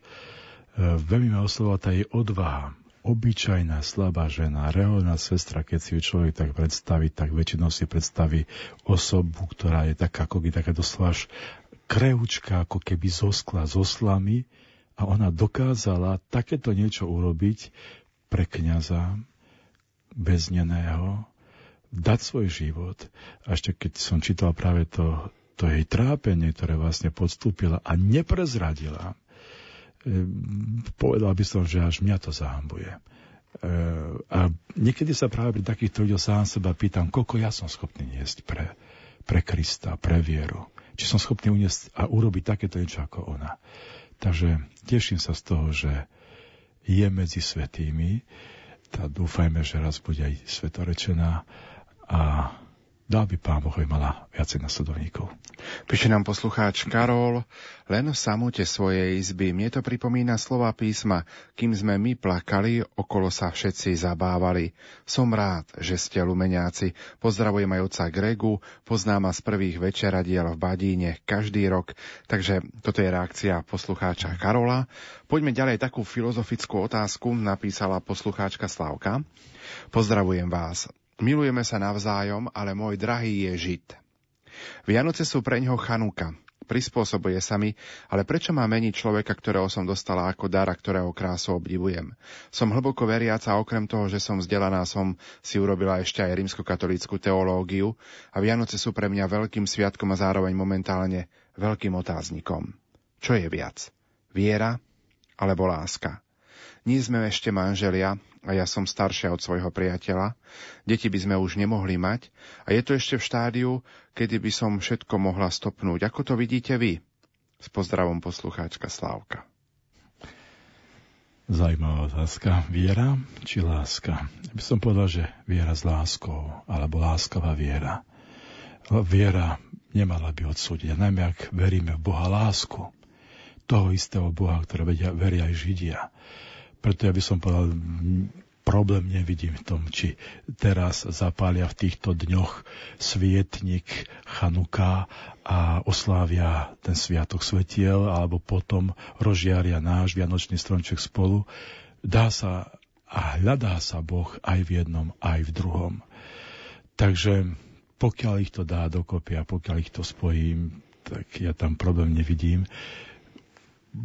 S2: E, veľmi ma oslovala tá jej odvaha, obyčajná, slabá žena, reálna sestra, keď si ju človek tak predstaví, tak väčšinou si predstaví osobu, ktorá je taká, ako by taká doslova kreučka, ako keby zo skla, zo slamy, a ona dokázala takéto niečo urobiť pre kniaza bezneného, dať svoj život. A ešte keď som čítal práve to, to jej trápenie, ktoré vlastne podstúpila a neprezradila, e, povedal by som, že až mňa to zahambuje. E, a niekedy sa práve pri takýchto ľuďoch sám seba pýtam, koľko ja som schopný niesť pre, pre Krista, pre vieru. Či som schopný uniesť a urobiť takéto niečo ako ona. Takže teším sa z toho, že je medzi svetými. Tá dúfajme, že raz bude aj svetorečená a Dal by pán Boh, mala viacej nasledovníkov.
S1: Píše nám poslucháč Karol, len v samote svojej izby. Mne to pripomína slova písma, kým sme my plakali, okolo sa všetci zabávali. Som rád, že ste lumeniaci. Pozdravujem aj oca Gregu, poznám ma z prvých večeradiel v Badíne každý rok. Takže toto je reakcia poslucháča Karola. Poďme ďalej takú filozofickú otázku, napísala poslucháčka Slavka. Pozdravujem vás. Milujeme sa navzájom, ale môj drahý je Žid. Vianoce sú pre ňoho Chanuka. prispôsobuje sa mi, ale prečo má meniť človeka, ktorého som dostala ako dar a ktorého krásu obdivujem? Som hlboko veriaca a okrem toho, že som vzdelaná, som si urobila ešte aj rímskokatolícku teológiu a Vianoce sú pre mňa veľkým sviatkom a zároveň momentálne veľkým otáznikom. Čo je viac? Viera alebo láska? Nie sme ešte manželia a ja som staršia od svojho priateľa. Deti by sme už nemohli mať a je to ešte v štádiu, kedy by som všetko mohla stopnúť. Ako to vidíte vy? S pozdravom poslucháčka Slávka.
S2: Zajímavá otázka. Viera či láska? Ja by som povedal, že viera s láskou, alebo láskavá viera. Viera nemala by odsúdiť, najmä ak veríme v Boha lásku. Toho istého Boha, ktoré veria, aj Židia preto ja by som povedal, problém nevidím v tom, či teraz zapália v týchto dňoch svietnik Chanuka a oslávia ten sviatok svetiel, alebo potom rozžiaria náš vianočný stromček spolu. Dá sa a hľadá sa Boh aj v jednom, aj v druhom. Takže pokiaľ ich to dá dokopy a pokiaľ ich to spojím, tak ja tam problém nevidím.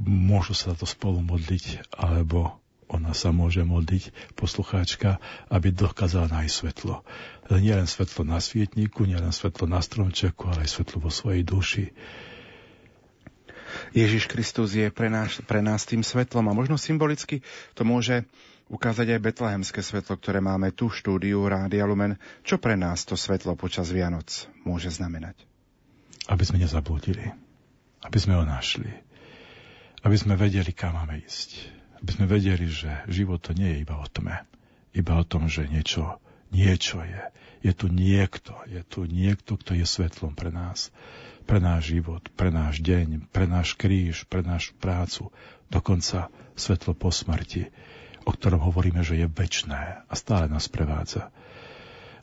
S2: Môžu sa to spolu modliť, alebo ona sa môže modliť, poslucháčka, aby dokázala nájsť svetlo. Nie len svetlo na svietniku, nie len svetlo na stromčeku, ale aj svetlo vo svojej duši.
S1: Ježiš Kristus je pre nás, pre nás tým svetlom a možno symbolicky to môže ukázať aj betlehemské svetlo, ktoré máme tu v štúdiu Rádia Lumen. Čo pre nás to svetlo počas Vianoc môže znamenať?
S2: Aby sme nezabludili. Aby sme ho našli. Aby sme vedeli, kam máme ísť aby sme vedeli, že život to nie je iba o tme, iba o tom, že niečo, niečo je. Je tu niekto, je tu niekto, kto je svetlom pre nás, pre náš život, pre náš deň, pre náš kríž, pre našu prácu, dokonca svetlo po smrti, o ktorom hovoríme, že je väčné a stále nás prevádza.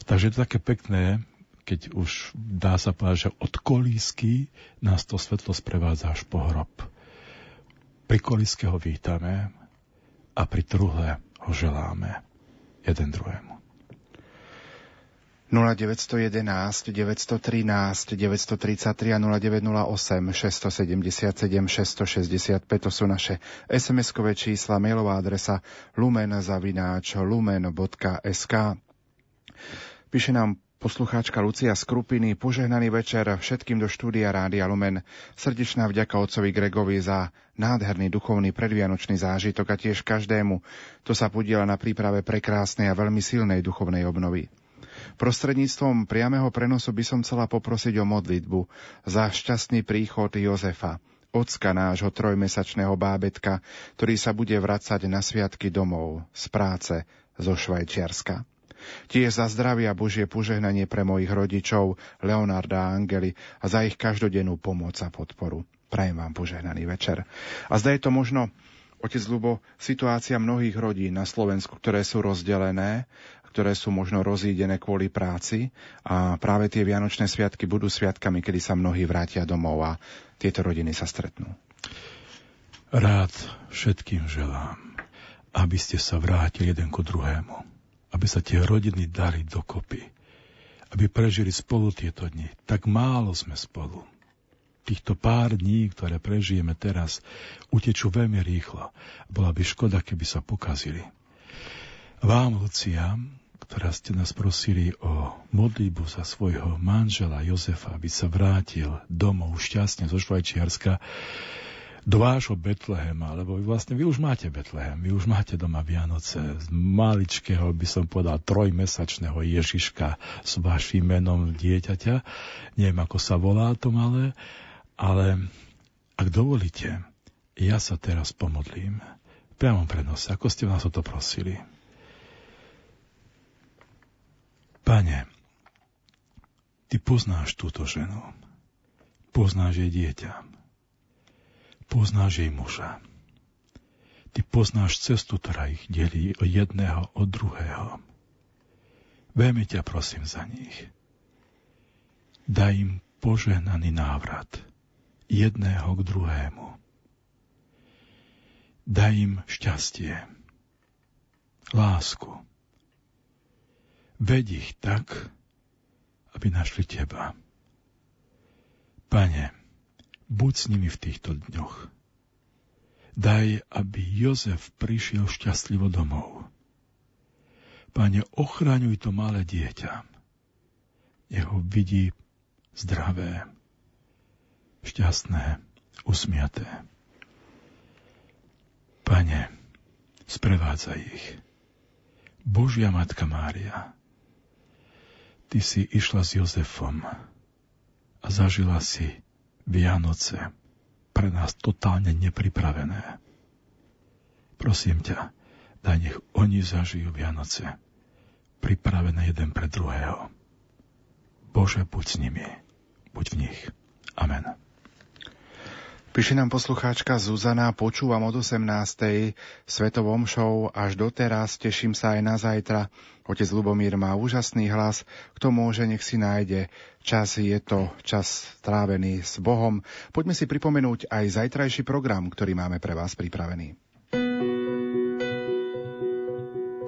S2: Takže je to také pekné, keď už dá sa povedať, že od kolísky nás to svetlo sprevádza až po hrob. Pri kolíske ho vítame, a pri truhle ho želáme jeden druhému.
S1: 0911 913 933 a 0908 677 665 to sú naše SMS-kové čísla, mailová adresa lumen.sk Píše nám Poslucháčka Lucia Skrupiny, požehnaný večer všetkým do štúdia Rádia Lumen. Srdečná vďaka otcovi Gregovi za nádherný duchovný predvianočný zážitok a tiež každému, kto sa podiela na príprave prekrásnej a veľmi silnej duchovnej obnovy. Prostredníctvom priameho prenosu by som chcela poprosiť o modlitbu za šťastný príchod Jozefa, ocka nášho trojmesačného bábetka, ktorý sa bude vracať na sviatky domov z práce zo Švajčiarska. Tiež za zdravie a Božie požehnanie pre mojich rodičov, Leonarda a Angely a za ich každodennú pomoc a podporu. Prajem vám požehnaný večer. A zda je to možno, otec Lubo, situácia mnohých rodín na Slovensku, ktoré sú rozdelené, ktoré sú možno rozídené kvôli práci a práve tie Vianočné sviatky budú sviatkami, kedy sa mnohí vrátia domov a tieto rodiny sa stretnú.
S2: Rád všetkým želám, aby ste sa vrátili jeden ku druhému aby sa tie rodiny dali dokopy, aby prežili spolu tieto dni. Tak málo sme spolu. Týchto pár dní, ktoré prežijeme teraz, utečú veľmi rýchlo. Bola by škoda, keby sa pokazili. Vám, Lucia, ktorá ste nás prosili o modlíbu za svojho manžela Jozefa, aby sa vrátil domov šťastne zo Švajčiarska, do vášho Betlehema, lebo vy vlastne vy už máte Betlehem, vy už máte doma Vianoce z maličkého, by som povedal, trojmesačného Ježiška s vašim menom dieťaťa. Neviem, ako sa volá to malé, ale ak dovolíte, ja sa teraz pomodlím. Priamo prenose, ako ste nás o to prosili. Pane, ty poznáš túto ženu. Poznáš jej dieťa poznáš jej muža. Ty poznáš cestu, ktorá ich delí od jedného od druhého. Veľmi ťa prosím za nich. Daj im požehnaný návrat jedného k druhému. Daj im šťastie, lásku. Ved ich tak, aby našli teba. Pane, Buď s nimi v týchto dňoch. Daj, aby Jozef prišiel šťastlivo domov. Pane, ochraňuj to malé dieťa. Nech vidí zdravé, šťastné, usmiaté. Pane, sprevádzaj ich. Božia Matka Mária, Ty si išla s Jozefom a zažila si Vianoce pre nás totálne nepripravené. Prosím ťa, daj nech oni zažijú Vianoce pripravené jeden pre druhého. Bože, buď s nimi, buď v nich. Amen.
S1: Píše nám poslucháčka Zuzana, počúvam od 18. Svetovom show až doteraz, teším sa aj na zajtra. Otec Lubomír má úžasný hlas, kto môže, nech si nájde. Čas je to čas strávený s Bohom. Poďme si pripomenúť aj zajtrajší program, ktorý máme pre vás pripravený.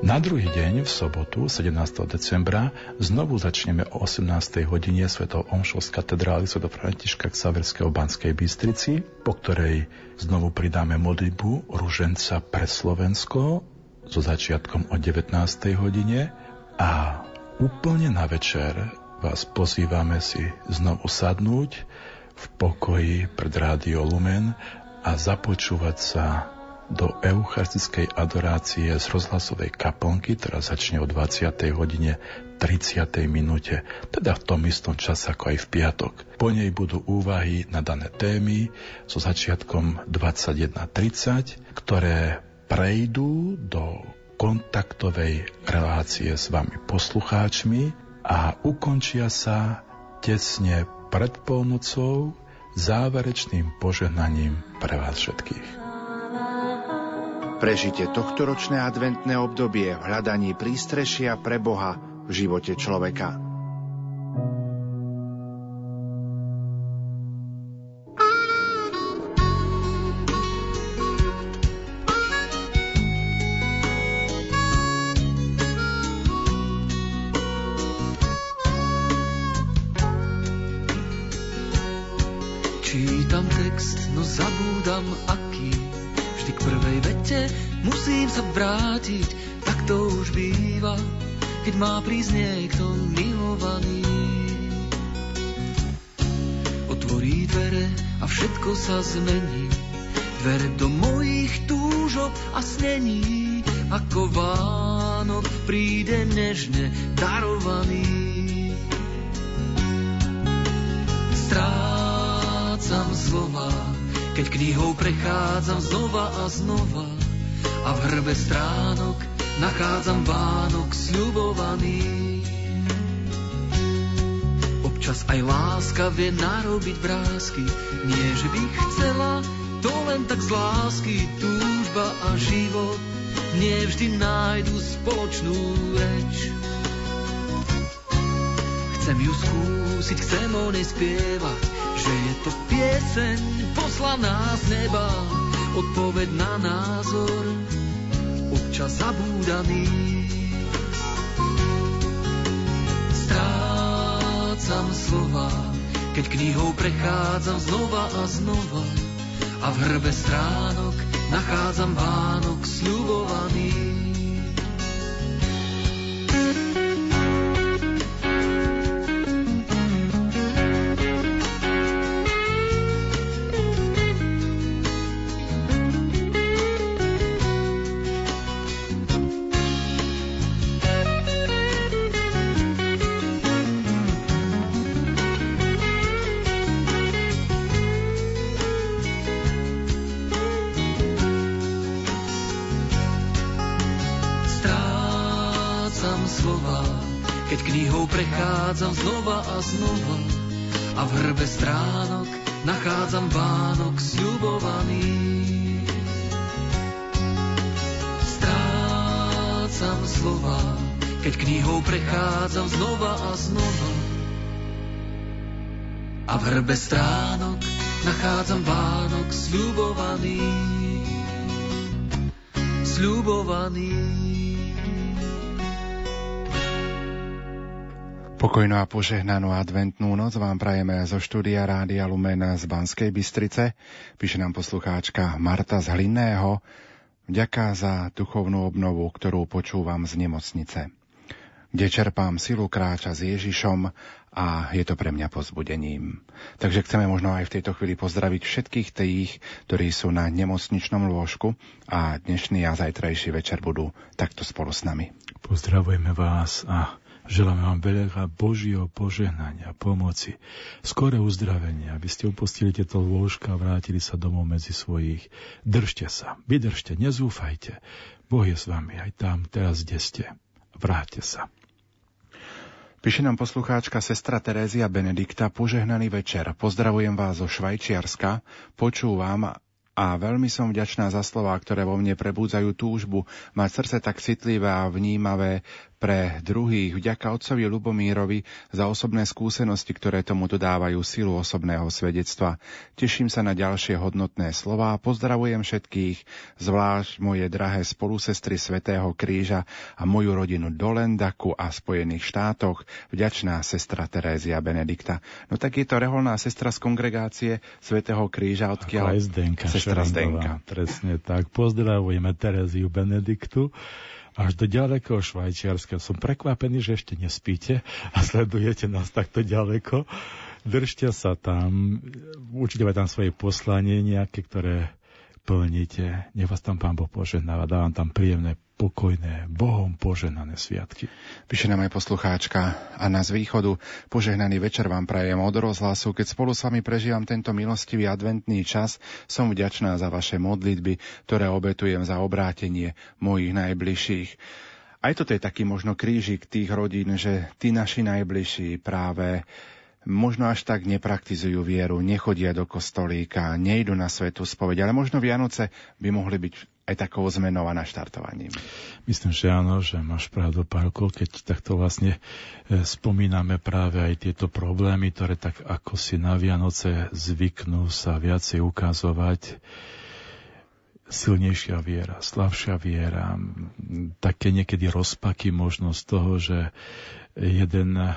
S2: Na druhý deň, v sobotu, 17. decembra, znovu začneme o 18. hodine svetou omšou z katedrály Sv. Františka Ksaverského Banskej Bystrici, po ktorej znovu pridáme modlitbu Ruženca pre Slovensko so začiatkom o 19. hodine a úplne na večer vás pozývame si znovu sadnúť v pokoji pred Rádio Lumen a započúvať sa do eucharistickej adorácie z rozhlasovej kaplnky, ktorá začne o 20. hodine 30. minúte, teda v tom istom čase ako aj v piatok. Po nej budú úvahy na dané témy so začiatkom 21.30, ktoré prejdú do kontaktovej relácie s vami poslucháčmi a ukončia sa tesne pred polnocou záverečným požehnaním pre vás všetkých.
S1: Prežite tohtoročné adventné obdobie v hľadaní prístrešia pre Boha v živote človeka.
S8: Čítam text, no zabúdam k prvej vete musím sa vrátiť, tak to už býva, keď má prísť niekto milovaný. Otvorí dvere a všetko sa zmení, dvere do mojich túžob a snení, ako Vánok príde nežne darovaný. Strácam slova, keď knihou prechádzam znova a znova a v hrbe stránok nachádzam Vánok sľubovaný. Občas aj láska vie narobiť vrázky, nie že by chcela, to len tak z lásky, túžba a život nie vždy nájdu spoločnú reč. Chcem ju skúsiť, chcem o nej spievať, že je to pieseň poslaná z neba, odpoveď na názor, občas zabúdaný. Strácam slova, keď knihou prechádzam znova a znova a v hrbe stránok nachádzam Vánok sľubovaný. Prechádzam znova a znova a v hrbe stránok nachádzam Vánok sľubovaný. Strácam slova, keď knihou prechádzam znova a znova a v hrbe stránok nachádzam Vánok sľubovaný. Sľubovaný.
S1: Pokojnú a požehnanú adventnú noc vám prajeme zo štúdia Rádia Lumen z Banskej Bystrice. Píše nám poslucháčka Marta z Hlinného. Vďaka za duchovnú obnovu, ktorú počúvam z nemocnice. Kde čerpám silu kráča s Ježišom a je to pre mňa pozbudením. Takže chceme možno aj v tejto chvíli pozdraviť všetkých tých, ktorí sú na nemocničnom lôžku a dnešný a zajtrajší večer budú takto spolu s nami.
S2: Pozdravujeme vás a Želáme vám veľa Božieho požehnania, pomoci, skore uzdravenia, aby ste opustili tieto lôžka a vrátili sa domov medzi svojich. Držte sa, vydržte, nezúfajte. Boh je s vami aj tam, teraz, kde ste. Vráťte sa.
S1: Píše nám poslucháčka sestra Terézia Benedikta, požehnaný večer. Pozdravujem vás zo Švajčiarska, počúvam a veľmi som vďačná za slová, ktoré vo mne prebúdzajú túžbu mať srdce tak citlivé a vnímavé pre druhých. Vďaka otcovi Lubomírovi za osobné skúsenosti, ktoré tomu dodávajú silu osobného svedectva. Teším sa na ďalšie hodnotné slova. Pozdravujem všetkých, zvlášť moje drahé spolusestry Svetého kríža a moju rodinu do Lendaku a Spojených štátoch. Vďačná sestra Terézia Benedikta. No tak je to reholná sestra z kongregácie Svetého kríža, odkiaľ...
S2: Zdenka
S1: sestra Zdenka.
S2: Presne tak. Pozdravujeme Teréziu Benediktu až do ďalekého Švajčiarska. Som prekvapený, že ešte nespíte a sledujete nás takto ďaleko. Držte sa tam, určite tam svoje poslanie nejaké, ktoré plníte. Nech vás tam Pán Boh požehnáva. Dávam tam príjemné, pokojné, Bohom požehnané sviatky.
S1: Píše nám aj poslucháčka a na z východu. Požehnaný večer vám prajem od rozhlasu. Keď spolu s vami prežívam tento milostivý adventný čas, som vďačná za vaše modlitby, ktoré obetujem za obrátenie mojich najbližších. Aj toto je taký možno krížik tých rodín, že tí naši najbližší práve možno až tak nepraktizujú vieru, nechodia do kostolíka, nejdu na svetu spoveď, ale možno Vianoce by mohli byť aj takou zmenou a naštartovaním.
S2: Myslím, že áno, že máš pravdu, Pálko, keď takto vlastne e, spomíname práve aj tieto problémy, ktoré tak ako si na Vianoce zvyknú sa viacej ukazovať, silnejšia viera, slabšia viera, také niekedy rozpaky možno z toho, že jeden e,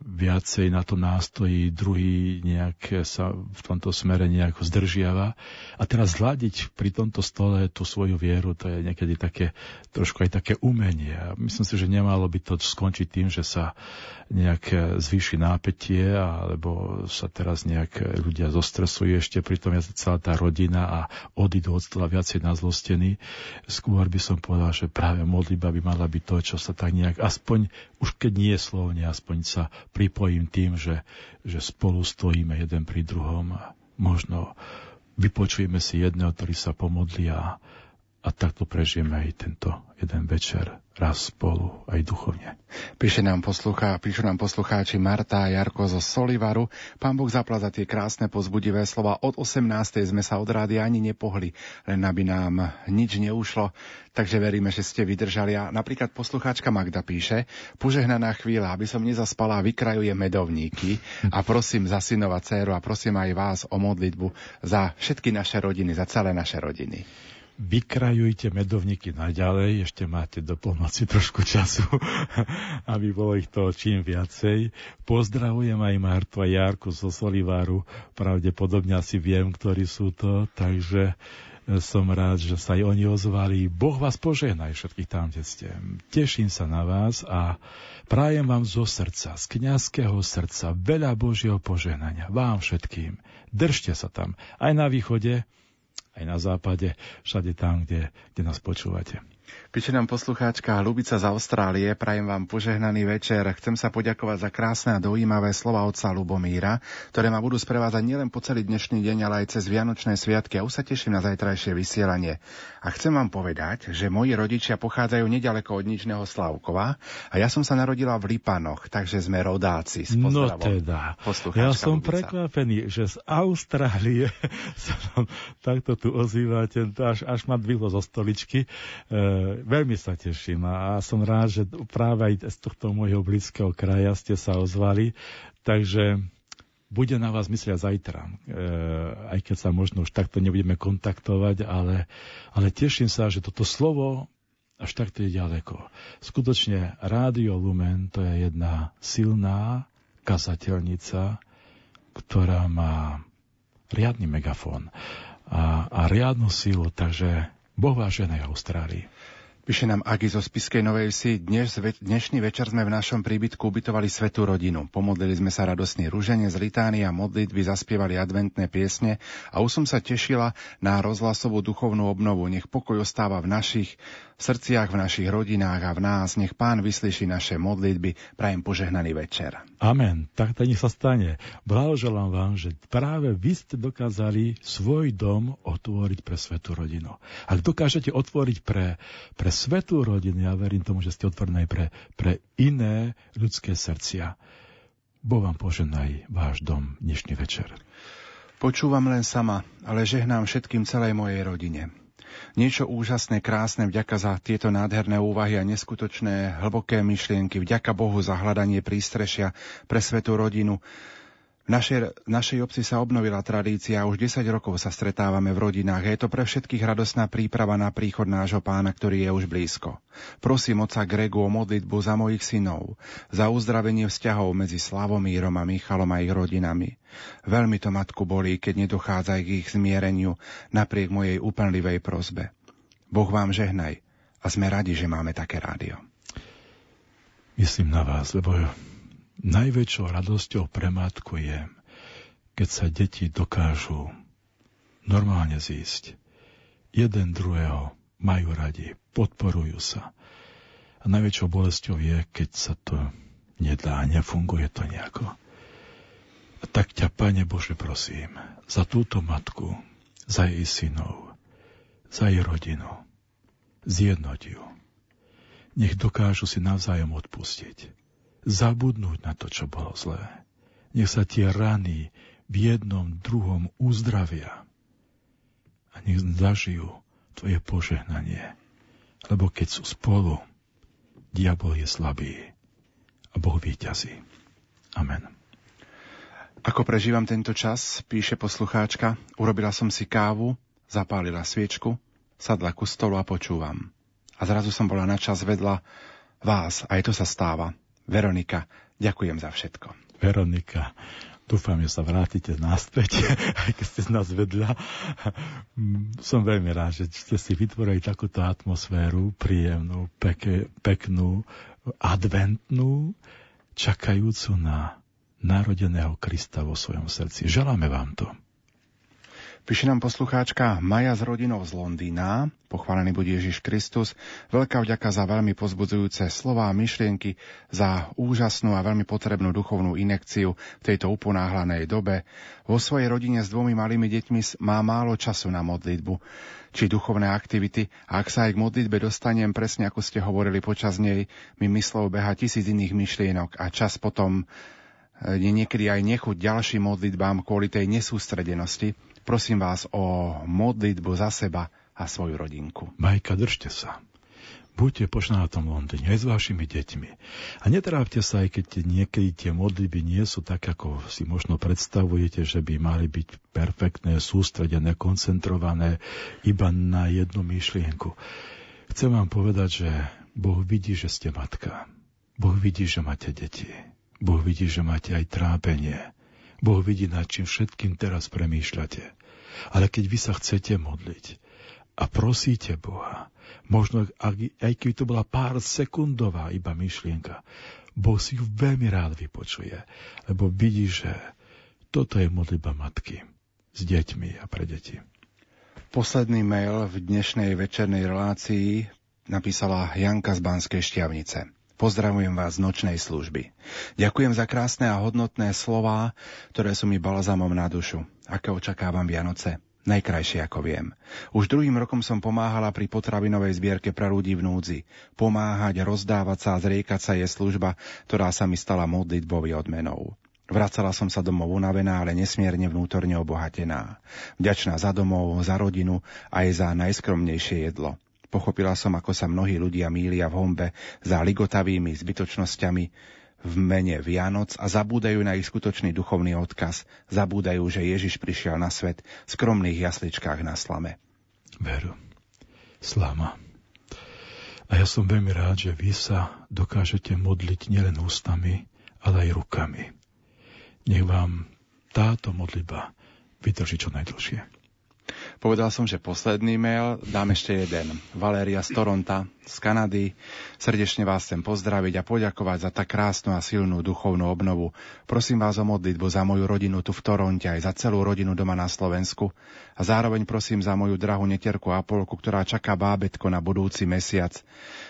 S2: viacej na to nástojí, druhý nejak sa v tomto smere nejako zdržiava. A teraz zladiť pri tomto stole tú svoju vieru, to je niekedy také, trošku aj také umenie. Myslím si, že nemalo by to skončiť tým, že sa nejak zvýši nápetie, alebo sa teraz nejak ľudia zostresujú ešte, pritom je celá tá rodina a odídu od stola viacej na zlostený. Skôr by som povedal, že práve modliba by mala byť to, čo sa tak nejak, aspoň už keď nie slovne, aspoň sa pripojím tým, že, že spolu stojíme jeden pri druhom a možno vypočujeme si jedného, ktorý sa pomodlí a, a takto prežijeme aj tento jeden večer raz spolu aj duchovne.
S1: Píše nám posluchá, píšu nám poslucháči Marta a Jarko zo Solivaru. Pán Boh zapla za tie krásne pozbudivé slova. Od 18. sme sa od rády ani nepohli, len aby nám nič neušlo. Takže veríme, že ste vydržali. A napríklad poslucháčka Magda píše, požehnaná chvíľa, aby som nezaspala, vykrajuje medovníky a prosím za synova dceru a prosím aj vás o modlitbu za všetky naše rodiny, za celé naše rodiny
S2: vykrajujte medovníky naďalej, ešte máte do polnoci trošku času, <laughs> aby bolo ich toho čím viacej. Pozdravujem aj Martu a Jarku zo Soliváru, pravdepodobne asi viem, ktorí sú to, takže som rád, že sa aj oni ozvali. Boh vás požehnaj všetkých tam, kde ste. Teším sa na vás a prajem vám zo srdca, z kniazského srdca, veľa Božieho požehnania. Vám všetkým. Držte sa tam. Aj na východe, aj na západe, všade tam, kde, kde nás počúvate.
S1: Píše nám poslucháčka Lubica z Austrálie. Prajem vám požehnaný večer. Chcem sa poďakovať za krásne a dojímavé slova otca Lubomíra, ktoré ma budú sprevázať nielen po celý dnešný deň, ale aj cez Vianočné sviatky a už sa teším na zajtrajšie vysielanie. A chcem vám povedať, že moji rodičia pochádzajú nedaleko od Ničného Slavkova a ja som sa narodila v Lipanoch, takže sme rodáci. S
S2: no teda, ja som Lubica. prekvapený, že z Austrálie <laughs> sa vám takto tu ozývate, až, až ma dvihlo zo stoličky. E, veľmi sa teším a, som rád, že práve aj z tohto môjho blízkeho kraja ste sa ozvali. Takže bude na vás myslia zajtra, e, aj keď sa možno už takto nebudeme kontaktovať, ale, ale teším sa, že toto slovo až tak to je ďaleko. Skutočne Rádio Lumen to je jedna silná kazateľnica, ktorá má riadny megafón a, a riadnu silu, takže Boh vás Austrálii.
S1: Píše nám Agi zo Spiskej Novej Vsi. Dnes, dnešný večer sme v našom príbytku ubytovali svetú rodinu. Pomodlili sme sa radosný rúženie z litány a modlitby, zaspievali adventné piesne a už som sa tešila na rozhlasovú duchovnú obnovu. Nech pokoj ostáva v našich srdciach, v našich rodinách a v nás. Nech Pán vyslyší naše modlitby. Prajem požehnaný večer.
S2: Amen. Tak to nech sa stane. Blahoželám vám, že práve vy ste dokázali svoj dom otvoriť pre svetú rodinu. Ak dokážete otvoriť pre, pre svetú rodinu, ja verím tomu, že ste otvorení pre, pre iné ľudské srdcia. Boh vám poženaj váš dom dnešný večer.
S1: Počúvam len sama, ale žehnám všetkým celej mojej rodine. Niečo úžasné, krásne, vďaka za tieto nádherné úvahy a neskutočné hlboké myšlienky, vďaka Bohu za hľadanie prístrešia pre svetú rodinu. V našej, našej obci sa obnovila tradícia a už 10 rokov sa stretávame v rodinách. Je to pre všetkých radosná príprava na príchod nášho pána, ktorý je už blízko. Prosím oca Gregu o modlitbu za mojich synov, za uzdravenie vzťahov medzi Slavomírom a Michalom a ich rodinami. Veľmi to matku bolí, keď nedochádza k ich zmiereniu napriek mojej úplnlivej prozbe. Boh vám žehnaj a sme radi, že máme také rádio.
S2: Myslím na vás, lebo Najväčšou radosťou pre matku je, keď sa deti dokážu normálne zísť. Jeden druhého majú radi, podporujú sa. A najväčšou bolesťou je, keď sa to nedá, nefunguje to nejako. A tak ťa, Pane Bože, prosím, za túto matku, za jej synov, za jej rodinu, zjednoť ju. Nech dokážu si navzájom odpustiť zabudnúť na to, čo bolo zlé. Nech sa tie rany v jednom, druhom uzdravia a nech zažijú tvoje požehnanie. Lebo keď sú spolu, diabol je slabý a Boh víťazí. Amen.
S1: Ako prežívam tento čas, píše poslucháčka, urobila som si kávu, zapálila sviečku, sadla ku stolu a počúvam. A zrazu som bola na čas vedľa vás, aj to sa stáva. Veronika, ďakujem za všetko.
S2: Veronika, dúfam, že sa vrátite naspäť, <laughs> aj keď ste z nás vedľa. Som veľmi rád, že ste si vytvorili takúto atmosféru, príjemnú, peke, peknú, adventnú, čakajúcu na narodeného Krista vo svojom srdci. Želáme vám to.
S1: Píše nám poslucháčka Maja z rodinou z Londýna. Pochválený bude Ježiš Kristus. Veľká vďaka za veľmi pozbudzujúce slová a myšlienky, za úžasnú a veľmi potrebnú duchovnú inekciu v tejto uponáhlanej dobe. Vo svojej rodine s dvomi malými deťmi má málo času na modlitbu či duchovné aktivity a ak sa aj k modlitbe dostanem, presne ako ste hovorili počas nej, mi myslov beha tisíc iných myšlienok a čas potom je niekedy aj nechuť ďalším modlitbám kvôli tej nesústredenosti. Prosím vás o modlitbu za seba a svoju rodinku.
S2: Majka, držte sa. Buďte pošnátom Londýne aj s vašimi deťmi. A netrápte sa, aj keď niekedy tie modlitby nie sú tak, ako si možno predstavujete, že by mali byť perfektné, sústredené, koncentrované iba na jednu myšlienku. Chcem vám povedať, že Boh vidí, že ste matka. Boh vidí, že máte deti. Boh vidí, že máte aj trápenie. Boh vidí, nad čím všetkým teraz premýšľate. Ale keď vy sa chcete modliť a prosíte Boha, možno aj keby to bola pár sekundová iba myšlienka, Boh si ju veľmi rád vypočuje, lebo vidí, že toto je modlitba matky s deťmi a pre deti.
S1: Posledný mail v dnešnej večernej relácii napísala Janka z Banskej šťavnice. Pozdravujem vás z nočnej služby. Ďakujem za krásne a hodnotné slová, ktoré sú mi balzamom na dušu. Aké očakávam Vianoce? Najkrajšie ako viem. Už druhým rokom som pomáhala pri potravinovej zbierke pre ľudí v núdzi. Pomáhať, rozdávať sa a zriekať sa je služba, ktorá sa mi stala modlitbou odmenou. Vracala som sa domov unavená, ale nesmierne vnútorne obohatená. Vďačná za domov, za rodinu aj za najskromnejšie jedlo. Pochopila som, ako sa mnohí ľudia mília v hombe za ligotavými zbytočnosťami v mene Vianoc a zabúdajú na ich skutočný duchovný odkaz. Zabúdajú, že Ježiš prišiel na svet v skromných jasličkách na slame.
S2: Veru. Slama. A ja som veľmi rád, že vy sa dokážete modliť nielen ústami, ale aj rukami. Nech vám táto modliba vydrží čo najdlhšie.
S1: Povedal som, že posledný mail, dám ešte jeden. Valéria z Toronta, z Kanady. Srdečne vás chcem pozdraviť a poďakovať za tak krásnu a silnú duchovnú obnovu. Prosím vás o modlitbu za moju rodinu tu v Toronte, aj za celú rodinu doma na Slovensku. A zároveň prosím za moju drahú netierku Apolku, ktorá čaká bábetko na budúci mesiac.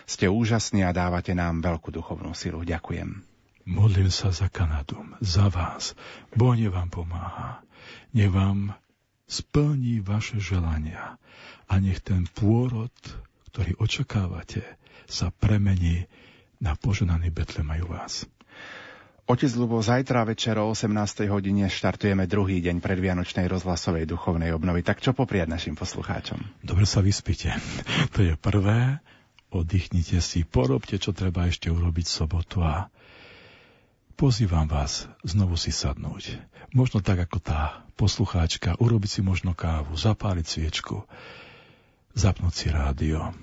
S1: Ste úžasní a dávate nám veľkú duchovnú silu. Ďakujem.
S2: Modlím sa za Kanadu, za vás. Boh vám pomáha. Nech vám splní vaše želania a nech ten pôrod, ktorý očakávate, sa premení na poženaný Betlem aj u vás.
S1: Otec Lubo, zajtra večer o 18. hodine štartujeme druhý deň predvianočnej rozhlasovej duchovnej obnovy. Tak čo popriať našim poslucháčom?
S2: Dobre sa vyspite. <laughs> To je prvé. Oddychnite si, porobte, čo treba ešte urobiť sobotu a Pozývam vás znovu si sadnúť. Možno tak ako tá poslucháčka, urobiť si možno kávu, zapáliť sviečku, zapnúť si rádio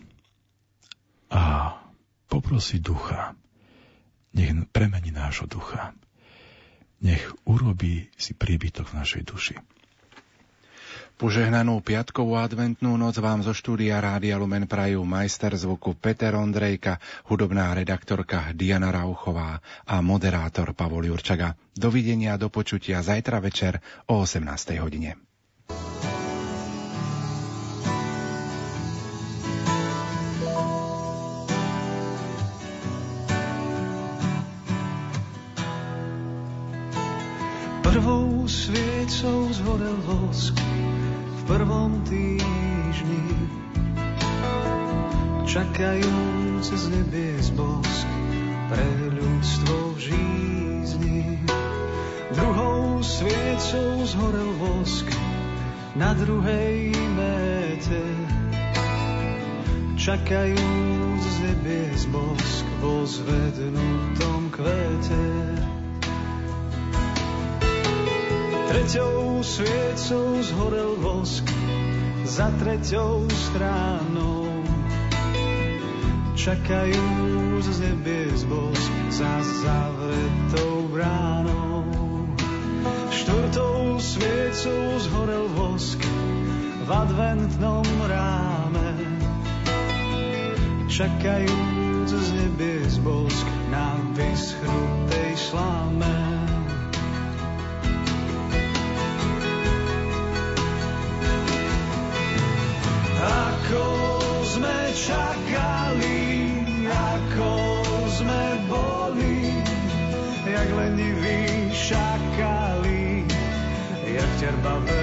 S2: a poprosiť ducha, nech premení nášho ducha. Nech urobí si príbytok v našej duši.
S1: Požehnanú piatkovú adventnú noc vám zo štúdia Rádia Lumen prajú majster zvuku Peter Ondrejka, hudobná redaktorka Diana Rauchová a moderátor Pavol Jurčaga. Dovidenia do počutia zajtra večer o 18. hodine.
S9: Na druhej méte čakajúc z nebies bosk vo zvednutom kvete. Treťou sviecou zhorel vosk za treťou stránou. Čakajú z nebies bosk za zavretou bránou. Štvrtou sviecou zhorel vosk v adventnom ráme. Čakajú z nebies bosk na vyschnutej sláme. Cerba